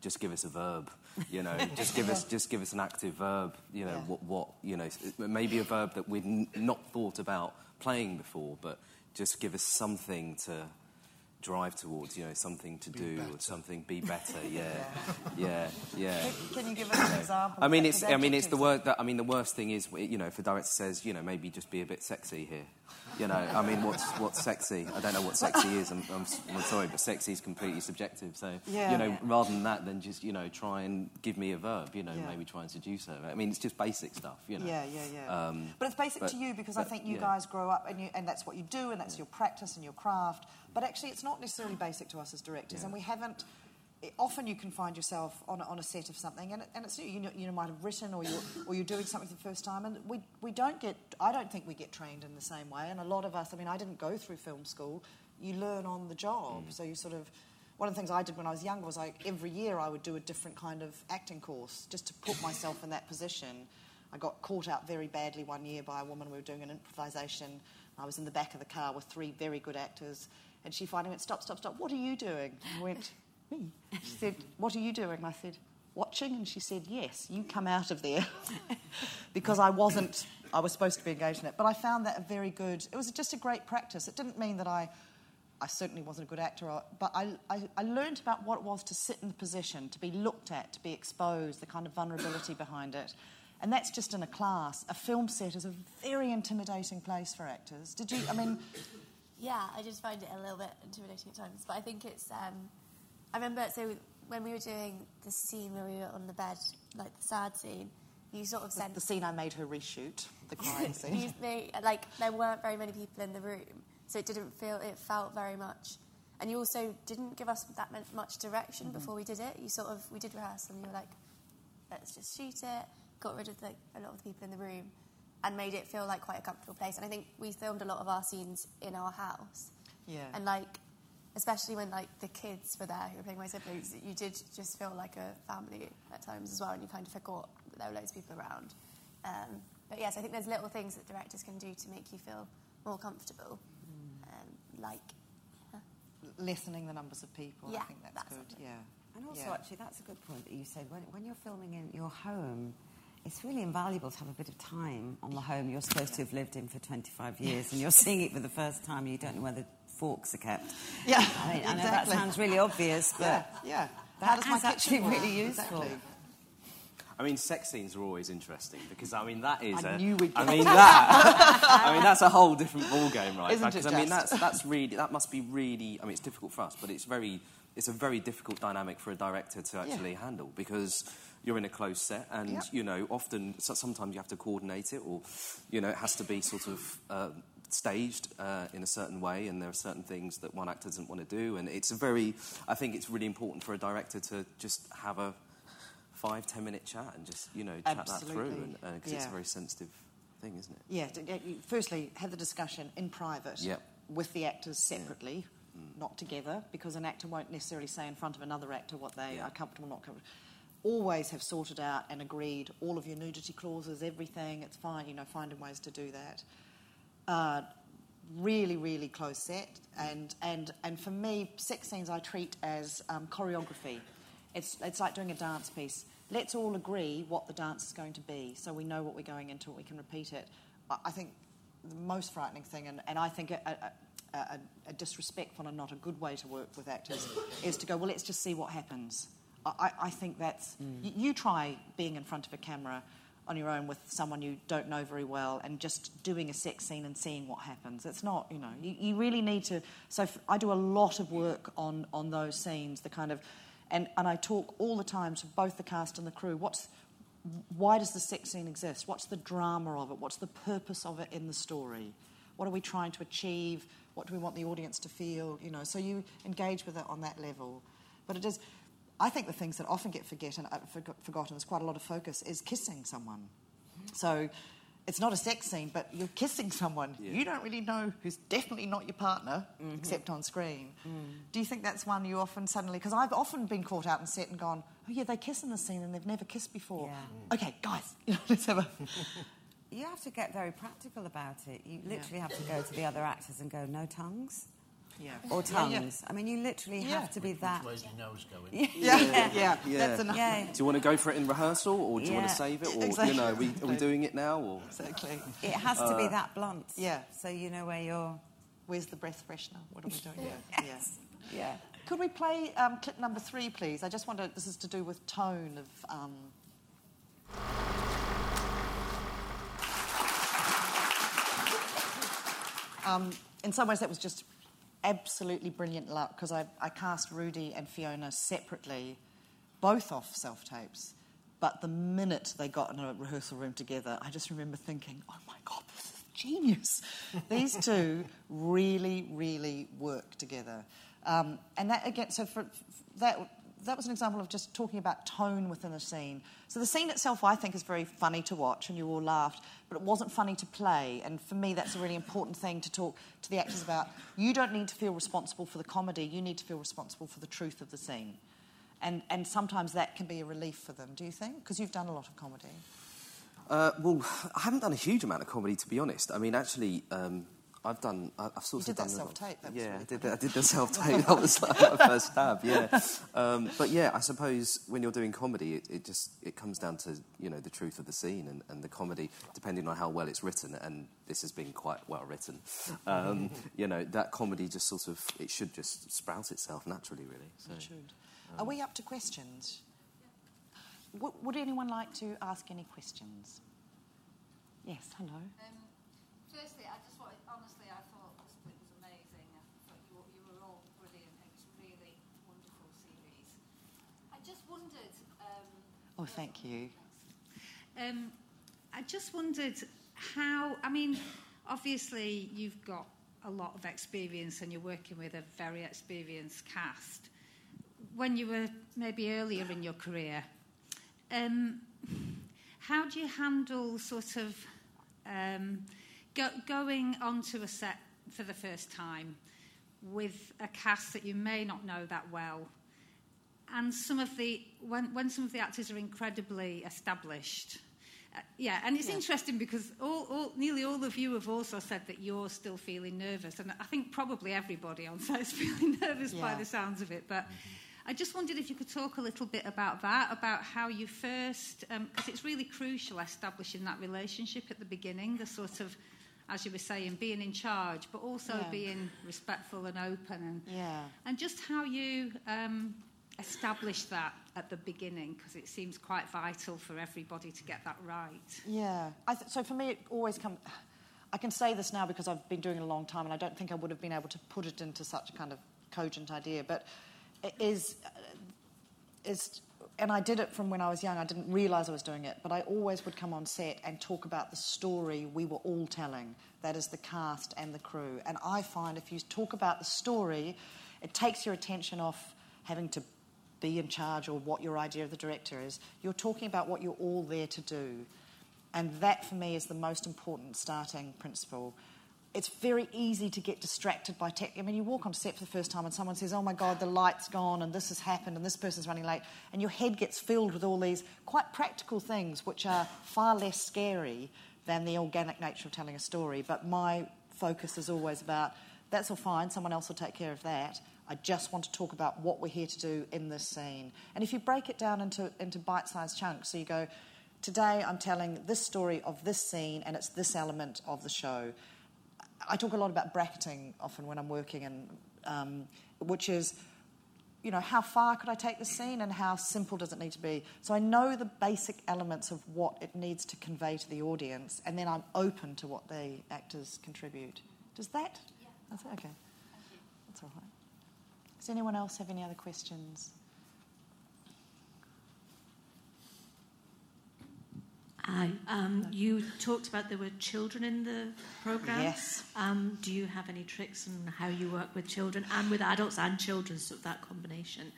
S3: just give us a verb. You know, just give us just give us an active verb. You know,
S2: Yeah.
S3: what what you know, maybe a verb that we'd n- not thought about playing before, but just give us something to drive towards. You know, something to do or something. Be better. Yeah, yeah, yeah.
S2: Can, can you give us an example?
S3: I mean, it's. I mean, it's the word that. I mean, the worst thing is, you know, if a director says, you know, maybe just be a bit sexy here. You know, I mean, what's what's sexy? I don't know what sexy is. I'm, I'm, I'm sorry, but sexy is completely subjective. So,
S2: Yeah.
S3: you know, rather than that, then just you know, try and give me a verb. You know,
S2: Yeah.
S3: maybe try and seduce her. I mean, it's just basic stuff. You know.
S2: Yeah, yeah, yeah.
S3: Um,
S2: but it's basic
S3: but-
S2: to you because I think you guys grow up and, you, and that's what you do and that's your practice and your craft. But actually, it's not necessarily basic to us as directors, and we haven't. Often you can find yourself on a, on a set of something, and, it, and it's you know, you know might have written or you're or you're doing something for the first time, and we we don't get. I don't think we get trained in the same way, and a lot of us. I mean, I didn't go through film school. You learn on the job, mm. so you sort of. One of the things I did when I was younger was like every year I would do a different kind of acting course just to put myself in that position. I got caught out very badly one year by a woman. We were doing an improvisation. I was in the back of the car with three very good actors, and she finally went, "Stop, stop, stop! What are you doing?" I went, "Me." She said, "What are you doing?" I said, "Watching." And she said, "Yes, you come out of there," because I wasn't. I was supposed to be engaged in it, but I found that a very good. It was just a great practice. It didn't mean that I. I certainly wasn't a good actor, but I, I, I learned about what it was to sit in the position, to be looked at, to be exposed, the kind of vulnerability behind it. And that's just in a class. A film set is a very intimidating place for actors. Did you, I mean,
S5: Yeah, I just find it a little bit intimidating at times. But I think it's. Um, I remember so when we were doing the scene where we were on the bed, like the sad scene, you sort of sent
S2: the scene I made her reshoot, the crying
S5: you,
S2: scene.
S5: they, like there weren't very many people in the room, so it didn't feel. It felt very much. And you also didn't give us that mu- much direction
S2: Mm-hmm.
S5: before we did it. You sort of we did rehearse, and you were like, "Let's just shoot it." Got rid of the, a lot of the people in the room, and made it feel like quite a comfortable place. And I think we filmed a lot of our scenes in our house.
S2: Yeah.
S5: And like, especially when like the kids were there who were playing my siblings, you did just feel like a family at times as well, and you kind of forgot that there were loads of people around. Um, but yes, I think there's little things that directors can do to make you feel more comfortable, um, like.
S2: Lessening the numbers of people, I
S5: Yeah,
S2: think that's
S5: that
S2: good.
S5: sort of-
S2: Yeah.
S6: And also,
S2: Yeah.
S6: actually, that's a good point that you said. When, when you're filming in your home, it's really invaluable to have a bit of time on the home you're supposed to have lived in for 25 years, and you're seeing it for the first time. You don't know where the forks are kept.
S2: Yeah,
S6: I, mean, I know that sounds really obvious, but
S2: Yeah, yeah.
S6: that
S2: How does my
S6: is actually
S2: work?
S6: really useful.
S2: Exactly.
S3: I mean, sex scenes are always interesting because I mean that is.
S2: I
S3: a,
S2: knew we'd
S3: I mean that. I mean that's a whole different ball game, right?
S2: Isn't it
S3: because I mean that's that's really that must be really. I mean, it's difficult for us, but it's very it's a very difficult dynamic for a director to actually handle because you're in a close set, and
S2: Yep.
S3: you know often sometimes you have to coordinate it, or you know it has to be sort of. Uh, staged uh, in a certain way and there are certain things that one actor doesn't want to do and it's a very i think it's really important for a director to just have a five ten minute chat and just you know chat that through
S2: Absolutely.
S3: and because it's a very sensitive thing isn't it
S2: Yeah, to get you- firstly, have the discussion in private
S3: Yep.
S2: with the actors separately, not together, because an actor won't necessarily say in front of another actor what they
S3: Yeah.
S2: are comfortable, not comfortable. Always have sorted out and agreed all of your nudity clauses, everything. It's fine, you know, finding ways to do that. Uh, really, really close set, and and and for me, sex scenes I treat as um, choreography. It's it's like doing a dance piece. Let's all agree what the dance is going to be, so we know what we're going into, we can repeat it. I, I think the most frightening thing, and, and I think a, a, a, a disrespectful and not a good way to work with actors, is to go, well, let's just see what happens. I, I, think that's you, you try being in front of a camera on your own with someone you don't know very well and just doing a sex scene and seeing what happens. It's not, you know, you, you really need to. So f- I do a lot of work on, on those scenes, the kind of, and, and I talk all the time to both the cast and the crew. What's, why does the sex scene exist? What's the drama of it? What's the purpose of it in the story? What are we trying to achieve? What do we want the audience to feel? You know, so you engage with it on that level. But it is, I think the things that often get forgotten, uh, forgotten, there's quite a lot of focus, is kissing someone. So it's not a sex scene, but you're kissing someone. Yeah. You don't really know who's definitely not your partner, mm-hmm. except on screen. Mm. Do you think that's one you often suddenly, because I've often been caught out and set and gone, oh yeah, they kiss in the scene and they've never kissed before. Yeah. Okay, guys, let's have a.
S6: you have to get very practical about it. You literally yeah. have to go to the other actors and go, no tongues. Yeah. Or tongues. Yeah, yeah. I mean, you literally yeah. have to be that.
S4: Where's your nose going?
S2: yeah. yeah. yeah. That's enough.
S3: Yeah. Do you want to go for it in rehearsal, or do you want to save it, or exactly. you know, are we, are we doing it now, or
S2: exactly?
S6: It has to be uh, that blunt. Yeah. So you know where you're.
S2: Where's the breath freshener? What are we doing?
S6: yes. Yeah. Yeah.
S2: Could we play um, clip number three, please? I just wonder. This is to do with tone of. Um, um, in some ways, that was just absolutely brilliant luck because I, I cast Rudi and Fiona separately, both off self tapes. But the minute they got in a rehearsal room together, I just remember thinking, oh my God, this is genius. These two really, really work together. Um, and that, again, so for that, that was an example of just talking about tone within a scene. So the scene itself, I think, is very funny to watch, and you all laughed, but it wasn't funny to play. And for me, that's a really important thing to talk to the actors about. You don't need to feel responsible for the comedy, you need to feel responsible for the truth of the scene. And, and sometimes that can be a relief for them, do you think? Because you've done a lot of comedy.
S3: Uh, well, I haven't done a huge amount of comedy, to be honest. I mean, actually, um, I've done. I've sort
S2: you
S3: of done
S2: self tape.
S3: Yeah,
S2: really
S3: I did. The, I did the self tape. that was like my first stab. Yeah, um, but yeah, I suppose when you're doing comedy, it, it, just it comes down to you know the truth of the scene and, and the comedy, depending on how well it's written. And this has been quite well written. Um, you know that comedy just sort of it should just sprout itself naturally, really.
S2: So, it should. Um, Are we up to questions? W- would anyone like to ask any questions? Yes. Hello. Oh, thank you.
S7: Um, I just wondered how, I mean, obviously you've got a lot of experience and you're working with a very experienced cast. When you were maybe earlier in your career, um, how do you handle sort of um, go, going onto a set for the first time with a cast that you may not know that well and some of the when, when some of the actors are incredibly established. Uh, yeah, and it's yeah. interesting because all, all, nearly all of you have also said that you're still feeling nervous, and I think probably everybody on set is feeling nervous yeah. by the sounds of it. But mm-hmm. I just wondered if you could talk a little bit about that, about how you first, because um, it's really crucial establishing that relationship at the beginning, the sort of as you were saying, being in charge, but also yeah. being respectful and open, and
S2: yeah.
S7: and just how you um, establish that at the beginning because it seems quite vital for everybody to get that right.
S2: Yeah. Th- so for me, it always comes. I can say this now because I've been doing it a long time, and I don't think I would have been able to put it into such a kind of cogent idea. But it is uh, is. And I did it from when I was young. I didn't realise I was doing it, but I always would come on set and talk about the story we were all telling. That is the cast and the crew. And I find if you talk about the story, it takes your attention off having to be in charge or what your idea of the director is. You're talking about what you're all there to do. And that, for me, is the most important starting principle. It's very easy to get distracted by tech. I mean, you walk on set for the first time and someone says, Oh my God, the light's gone and this has happened and this person's running late. And your head gets filled with all these quite practical things which are far less scary than the organic nature of telling a story. But my focus is always about that's all fine, someone else will take care of that. I just want to talk about what we're here to do in this scene. And if you break it down into, into bite sized chunks, so you go, today I'm telling this story of this scene and it's this element of the show. I talk a lot about bracketing often when I'm working, and, um, which is, you know, how far could I take the scene and how simple does it need to be? So I know the basic elements of what it needs to convey to the audience, and then I'm open to what the actors contribute. Does that?
S7: Yeah.
S2: That's okay. That's all right. Does anyone else have any other questions?
S8: Hi. Um, you talked about there were children in the program.
S2: Yes.
S8: Um, do you have any tricks on how you work with children and with adults and children, sort of that combination?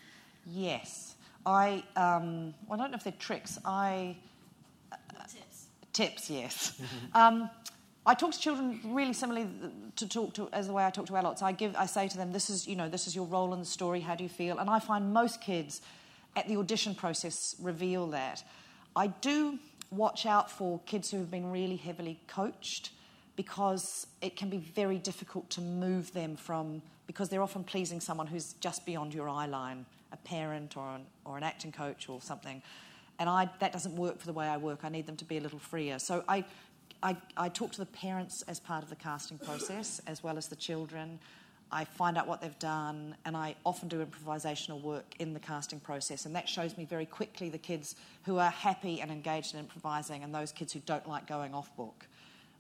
S2: Yes. I, um, well, I don't know if they're tricks. I.
S8: Tips.
S2: Tips, yes. I talk to children really similarly to talk to as the way I talk to adults. I give, I say to them, "This is, you know, this is your role in the story. How do you feel?" And I find most kids, at the audition process, reveal that. I do watch out for kids who have been really heavily coached, because it can be very difficult to move them from because they're often pleasing someone who's just beyond your eye line, a parent or an, or an acting coach or something. And I, that doesn't work for the way I work. I need them to be a little freer. So I, I, I talk to the parents as part of the casting process, as well as the children. I find out what they've done, and I often do improvisational work in the casting process, and that shows me very quickly the kids who are happy and engaged in improvising, and those kids who don't like going off book.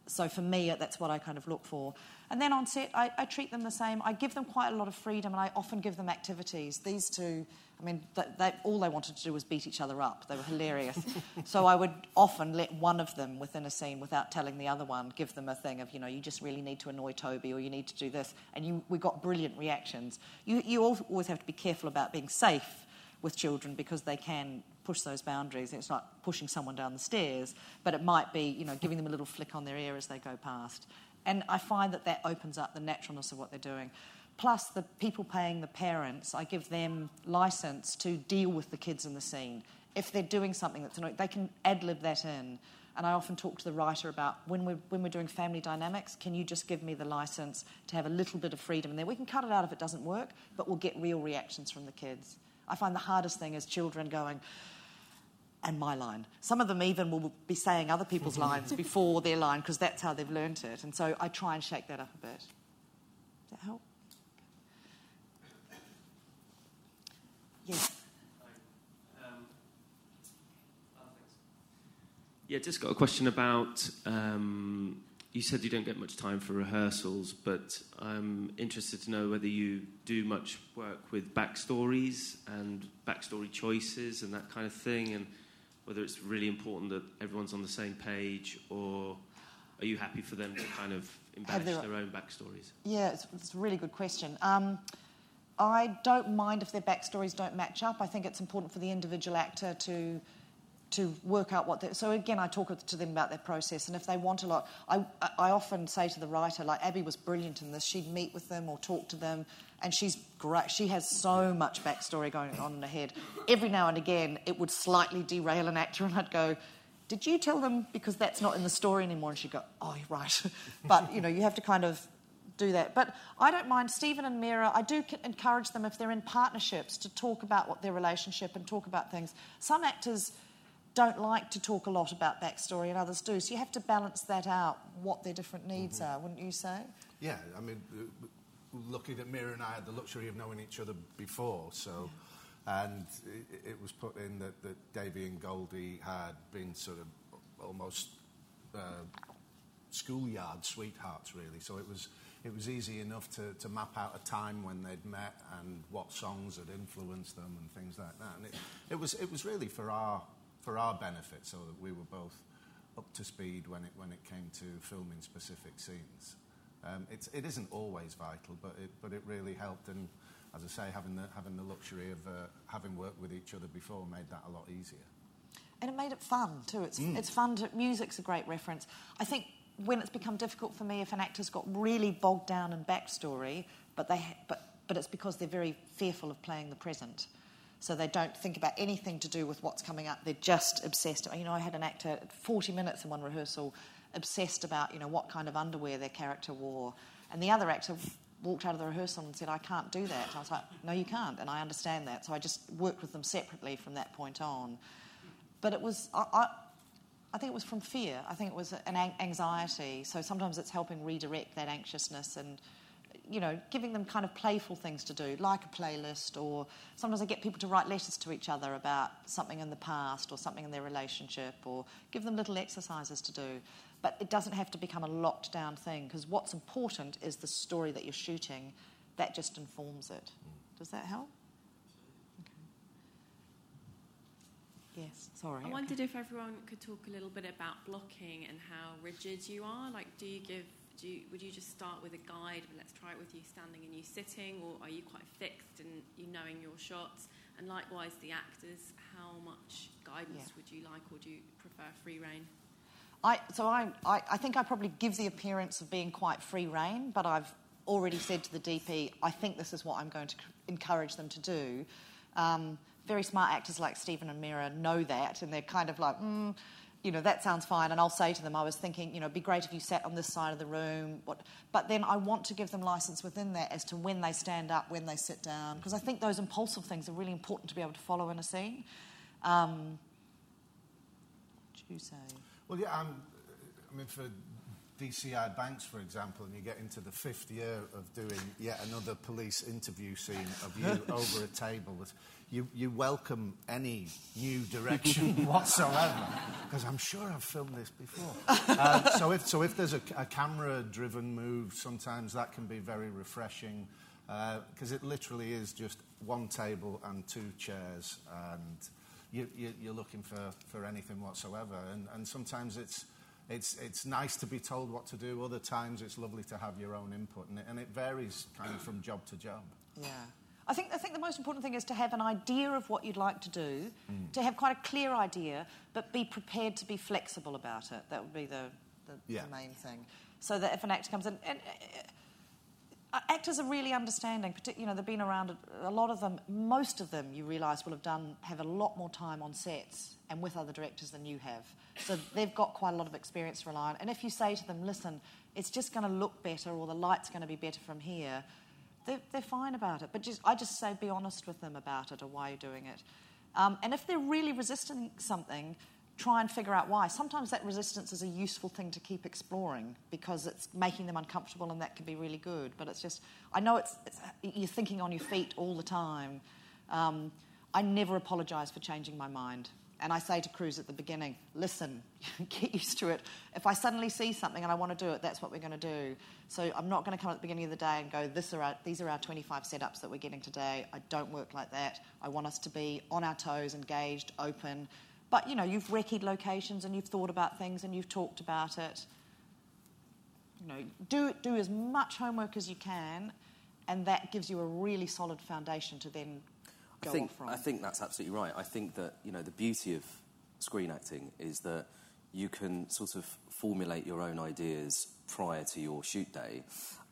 S2: So for me, that's what I kind of look for. And then on set, I, I treat them the same. I give them quite a lot of freedom, and I often give them activities. These two, I mean, they, they, all they wanted to do was beat each other up. They were hilarious. so I would often let one of them within a scene, without telling the other one, give them a thing of, you know, you just really need to annoy Toby, or you need to do this. And you, we got brilliant reactions. You, you always have to be careful about being safe with children because they can push those boundaries. It's like pushing someone down the stairs, but it might be, you know, giving them a little flick on their ear as they go past. And I find that that opens up the naturalness of what they're doing. Plus, the people paying the parents, I give them license to deal with the kids in the scene. If they're doing something that's annoying, they can ad lib that in. And I often talk to the writer about when we're, when we're doing family dynamics, can you just give me the license to have a little bit of freedom there? We can cut it out if it doesn't work, but we'll get real reactions from the kids. I find the hardest thing is children going, and my line. Some of them even will be saying other people's lines before their line because that's how they've learnt it. And so I try and shake that up a bit. Does that help? Yes.
S9: Yeah, just got a question about. Um, you said you don't get much time for rehearsals, but I'm interested to know whether you do much work with backstories and backstory choices and that kind of thing, and whether it's really important that everyone's on the same page, or are you happy for them to kind of embellish
S2: their-
S9: their own backstories?
S2: Yeah, it's, it's a really good question. Um, I don't mind if their backstories don't match up. I think it's important for the individual actor to to work out what so again I talk to them about their process and if they want a lot I, I often say to the writer like Abi was brilliant in this she'd meet with them or talk to them and she's great she has so much backstory going on in her head every now and again it would slightly derail an actor and I'd go did you tell them because that's not in the story anymore and she'd go oh you're right but you know you have to kind of do that. But I don't mind Stephen and Meera. I do c- encourage them if they're in partnerships to talk about what their relationship and talk about things. Some actors don't like to talk a lot about backstory, and others do. So you have to balance that out. What their different needs are, wouldn't you say?
S4: Yeah, I mean, uh, lucky that Meera and I had the luxury of knowing each other before, so. And it, it was put in that, that Davy and Goldie had been sort of almost uh, schoolyard sweethearts, really. So it was, it was easy enough to, to map out a time when they'd met and what songs had influenced them and things like that. And it, it, was, it was really for our, for our benefit so that we were both up to speed when it, when it came to filming specific scenes. Um, it's, it isn't always vital, but it, but it really helped. And as I say, having the, having the luxury of uh, having worked with each other before made that a lot easier.
S2: And it made it fun too. It's, it's fun to. Music's a great reference. I think when it's become difficult for me if an actor's got really bogged down in backstory, but they but but it's because they're very fearful of playing the present. So they don't think about anything to do with what's coming up. They're just obsessed. You know, I had an actor 40 minutes in one rehearsal obsessed about you know what kind of underwear their character wore, and the other actor walked out of the rehearsal and said, "I can't do that." I was like, "No, you can't," and I understand that. So I just worked with them separately from that point on. But it was I, I, I think it was from fear. I think it was an- anxiety. So sometimes it's helping redirect that anxiousness and, you know, giving them kind of playful things to do, like a playlist, or sometimes I get people to write letters to each other about something in the past or something in their relationship, or give them little exercises to do. But it doesn't have to become a locked down thing because what's important is the story that you're shooting. That just informs it. Does that help? Okay. Yes, sorry.
S10: I
S2: okay.
S10: wondered if everyone could talk a little bit about blocking and how rigid you are. Like, do you give, do you, would you just start with a guide? Let's try it with you standing and you sitting, or are you quite fixed and you knowing your shots? And likewise, the actors, how much guidance
S2: Yeah.
S10: would you like, or do you prefer free reign?
S2: I, so I, I, I think I probably give the appearance of being quite free reign, but I've already said to the DP, I think this is what I'm going to encourage them to do. Um, very smart actors like Stephen and Meera know that, and they're kind of like, mm, you know, that sounds fine. And I'll say to them, I was thinking, you know, it'd be great if you sat on this side of the room. What, but then I want to give them license within that as to when they stand up, when they sit down, because I think those impulsive things are really important to be able to follow in a scene. Um, what do you say?
S4: Well, yeah, I'm, I mean, for DCI Banks, for example, and you get into the fifth year of doing yet another police interview scene of you over a table, you, you welcome any new direction whatsoever, because I'm sure I've filmed this before. Uh, so, if, so if there's a, a camera-driven move, sometimes that can be very refreshing, because it literally is just one table and two chairs, and you're looking for, for anything whatsoever. And, and sometimes it's, it's, it's nice to be told what to do. Other times it's lovely to have your own input. And it, and it varies kind of from job to job.
S2: Yeah. I think, I think the most important thing is to have an idea of what you'd like to do,
S4: Mm.
S2: to have quite a clear idea, but be prepared to be flexible about it. That would be the, the,
S4: Yeah.
S2: the main thing. So that if an actor comes in, and uh, actors are really understanding. You know, they've been around. A lot of them, most of them, you realise will have done have a lot more time on sets and with other directors than you have. So they've got quite a lot of experience to rely on. And if you say to them, "Listen, it's just going to look better, or the light's going to be better from here," they're, they're fine about it. But just, I just say, be honest with them about it or why you're doing it. Um, and if they're really resisting something, try and figure out why. Sometimes that resistance is a useful thing to keep exploring because it's making them uncomfortable and that can be really good. But it's just, I know it's, it's you're thinking on your feet all the time. Um, I never apologise for changing my mind. And I say to crews at the beginning, listen, get used to it. If I suddenly see something and I want to do it, that's what we're going to do. So I'm not going to come at the beginning of the day and go, this are our, these are our 25 setups that we're getting today. I don't work like that. I want us to be on our toes, engaged, open. But, you know, you've recce'd locations and you've thought about things and you've talked about it. You know, do, do as much homework as you can and that gives you a really solid foundation to then go
S3: I think,
S2: from.
S3: I think that's absolutely right. I think that you know the beauty of screen acting is that you can sort of formulate your own ideas prior to your shoot day,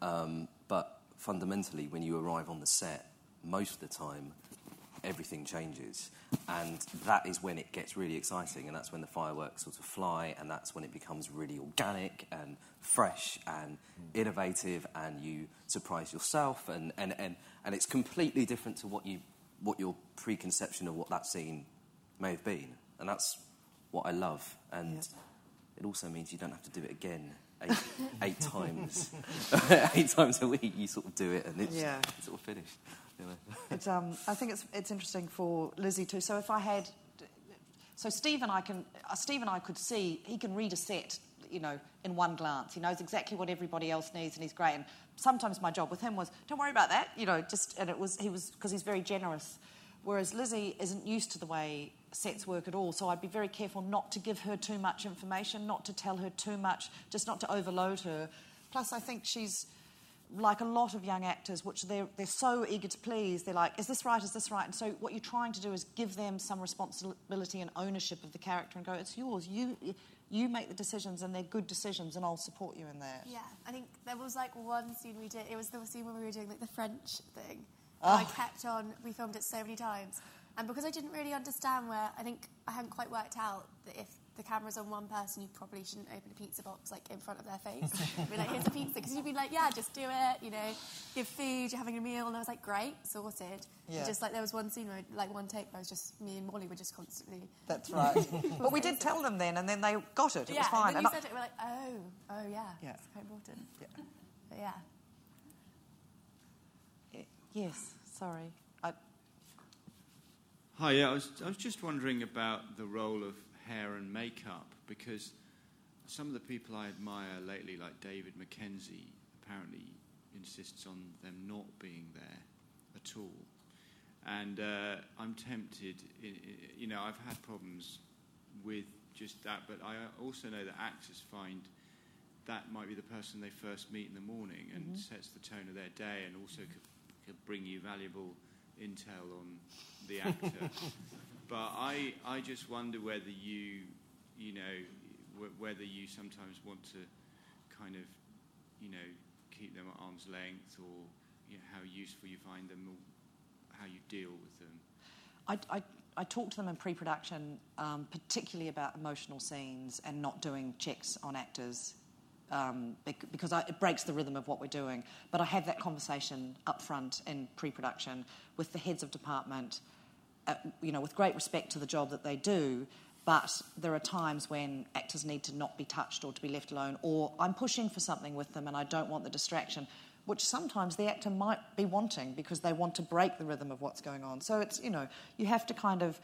S3: um, but fundamentally, when you arrive on the set, most of the time, everything changes, and that is when it gets really exciting, and that's when the fireworks sort of fly, and that's when it becomes really organic and fresh and innovative, and you surprise yourself, and, and, and, and it's completely different to what you what your preconception of what that scene may have been, and that's what I love, and it also means you don't have to do it again. Eight, eight times, eight times a week. You sort of do it, and it's,
S2: Yeah.
S3: it's sort of finished. You know?
S2: It's, um, I think it's, it's interesting for Lizzie too. So if I had, so Steve and I can, uh, Steve and I could see he can read a set, you know, in one glance. He knows exactly what everybody else needs, and he's great. And sometimes my job with him was, don't worry about that, you know, just and it was he was because he's very generous. Whereas Lizzie isn't used to the way sets work at all, so I'd be very careful not to give her too much information, not to tell her too much, just not to overload her. Plus, I think she's like a lot of young actors, which they're, they're so eager to please. They're like, is this right? Is this right? And so, what you're trying to do is give them some responsibility and ownership of the character and go, it's yours. You, you make the decisions, and they're good decisions, and I'll support you in that.
S5: Yeah, I think there was like one scene we did. It was the scene when we were doing like the French thing.
S2: Oh.
S5: I kept on. We filmed it so many times, and because I didn't really understand where, I think I hadn't quite worked out that if the camera's on one person, you probably shouldn't open a pizza box like in front of their face. be like, here's a pizza, because you'd be like, yeah, just do it. You know, give food, you're having a meal, and I was like, great, sorted.
S2: Yeah.
S5: And just like there was one scene where, like one take, where I was just me and Molly were just constantly.
S2: That's right. but we did tell them then, and then they got it. It
S5: yeah,
S2: was fine.
S5: and then
S2: And
S5: you
S2: I-
S5: said it, we're like, oh, oh yeah,
S2: Yeah.
S5: it's quite important.
S2: Yeah.
S5: But yeah.
S2: yes, sorry. I,
S11: Hi, yeah, I was, I was just wondering about the role of hair and makeup because some of the people I admire lately, like David Mackenzie, apparently insists on them not being there at all. And uh, I'm tempted, you know, I've had problems with just that, but I also know that actors find that might be the person they first meet in the morning and
S2: Mhm.
S11: sets the tone of their day and also could, could bring you valuable intel on the actor. but I, I just wonder whether you, you know, w- whether you sometimes want to kind of, you know, keep them at arm's length or you know, how useful you find them or how you deal with them.
S2: I, I, I talk to them in pre-production, um, particularly about emotional scenes and not doing checks on actors, um, because I, it breaks the rhythm of what we're doing. But I have that conversation up front in pre-production with the heads of department, uh, you know, with great respect to the job that they do. But there are times when actors need to not be touched or to be left alone, or I'm pushing for something with them and I don't want the distraction, which sometimes the actor might be wanting because they want to break the rhythm of what's going on. So it's, you know, you have to kind of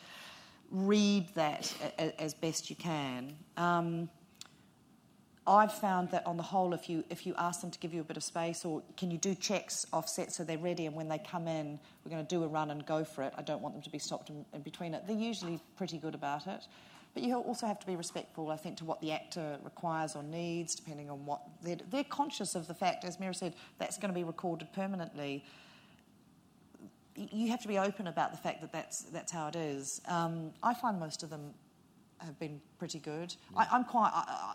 S2: read that as best you can. Um, I've found that on the whole, if you if you ask them to give you a bit of space, or can you do checks offset so they're ready, and when they come in, we're going to do a run and go for it. I don't want them to be stopped in, in between it. They're usually pretty good about it, but you also have to be respectful, I think, to what the actor requires or needs, depending on what they're, they're conscious of the fact, as Meera said, that's going to be recorded permanently. You have to be open about the fact that that's that's how it is. Um, I find most of them have been pretty good. I, I'm quite. I,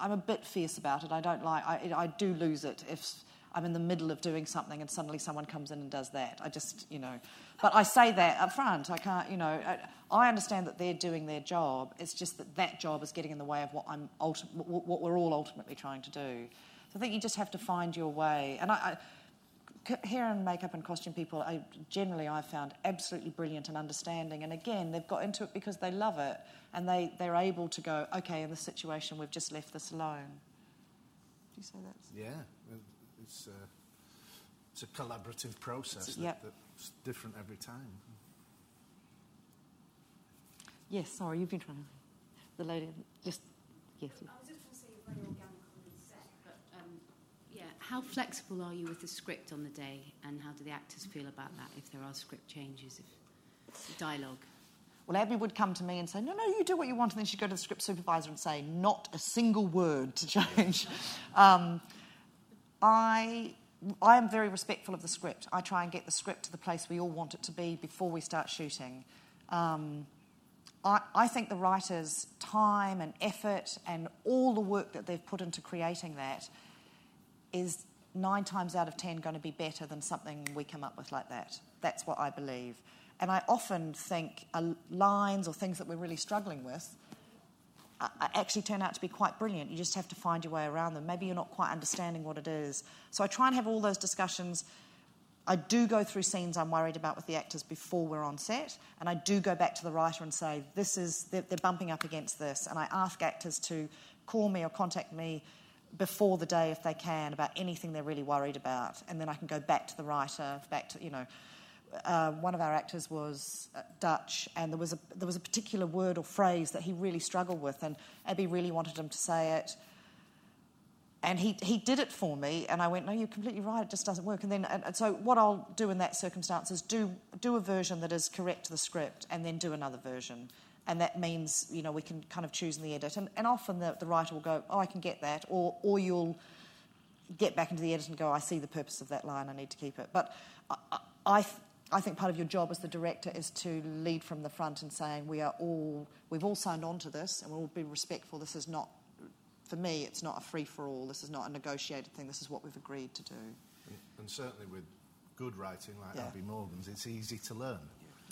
S2: I'm a bit fierce about it. I don't like. I, I do lose it if I'm in the middle of doing something and suddenly someone comes in and does that. I just, you know. But I say that up front. I can't, you know. I, I understand that they're doing their job. It's just that that job is getting in the way of what I'm ulti- what we're all ultimately trying to do. So I think you just have to find your way. And I. I hair and makeup and costume people I, generally I've found absolutely brilliant and understanding. And again they've got into it because they love it and they, they're able to go okay in this situation we've just left this alone. Do you say that?
S4: Yeah, it's a, it's a collaborative process that,
S2: Yep.
S4: that's different every time.
S2: yes sorry you've been trying to the lady just yes
S12: I was just going to say you're very organic on the set, but um, yeah, how flexible are you with the script on the day, and how do the actors feel about that if there are script changes, if dialogue?
S2: Well, Abi would come to me and say, No, no, you do what you want. And then she'd go to the script supervisor and say, Not a single word to change. um, I, I am very respectful of the script. I try and get the script to the place we all want it to be before we start shooting. Um, I, I think the writers' time and effort and all the work that they've put into creating that is nine times out of ten going to be better than something we come up with like that. That's what I believe. And I often think uh, lines or things that we're really struggling with uh, uh, actually turn out to be quite brilliant. You just have to find your way around them. Maybe you're not quite understanding what it is. So I try and have all those discussions. I do go through scenes I'm worried about with the actors before we're on set, and I do go back to the writer and say, "This is they're, they're bumping up against this," and I ask actors to call me or contact me before the day if they can about anything they're really worried about, and then I can go back to the writer, back to you know. Uh, one of our actors was uh, Dutch, and there was a there was a particular word or phrase that he really struggled with, and Abi really wanted him to say it, and he he did it for me, and I went, no, you're completely right, it just doesn't work. And then and, and so what I'll do in that circumstance is do do a version that is correct to the script, and then do another version, and that means you know we can kind of choose in the edit, and, and often the, the writer will go, oh, I can get that, or or you'll get back into the edit and go, I see the purpose of that line, I need to keep it. But I, I, I th- I think part of your job as the director is to lead from the front and saying we are all we've all signed on to this and we'll all be respectful. This is not for me. It's not a free for all. This is not a negotiated thing. This is what we've agreed to do.
S4: And, and certainly with good writing like
S2: Yeah.
S4: Abi Morgan's, it's easy to learn.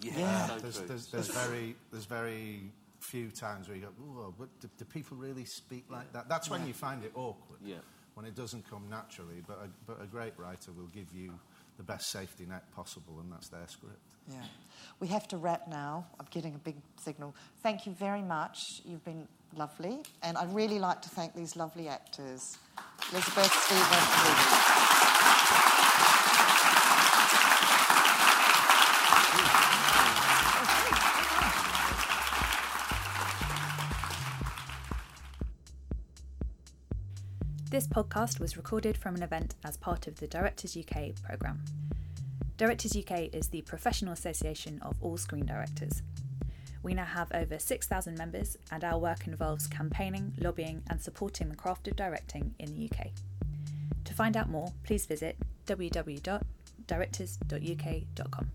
S3: Yeah,
S2: Yeah.
S3: so
S4: there's, there's, there's very there's very few times where you go, oh, but do, do people really speak like that? That's when
S2: Yeah.
S4: you find it awkward.
S3: Yeah.
S4: When it doesn't come naturally, but a, but a great writer will give you the best safety net possible, and that's their script.
S2: Yeah. We have to wrap now. I'm getting a big signal. Thank you very much. You've been lovely. And I'd really like to thank these lovely actors Elizabeth, Stephen,
S13: This podcast was recorded from an event as part of the Directors UK programme. Directors UK is the professional association of all screen directors. We now have over 6,000 members, and our work involves campaigning, lobbying, and supporting the craft of directing in the UK. To find out more, please visit www.directors.uk.com.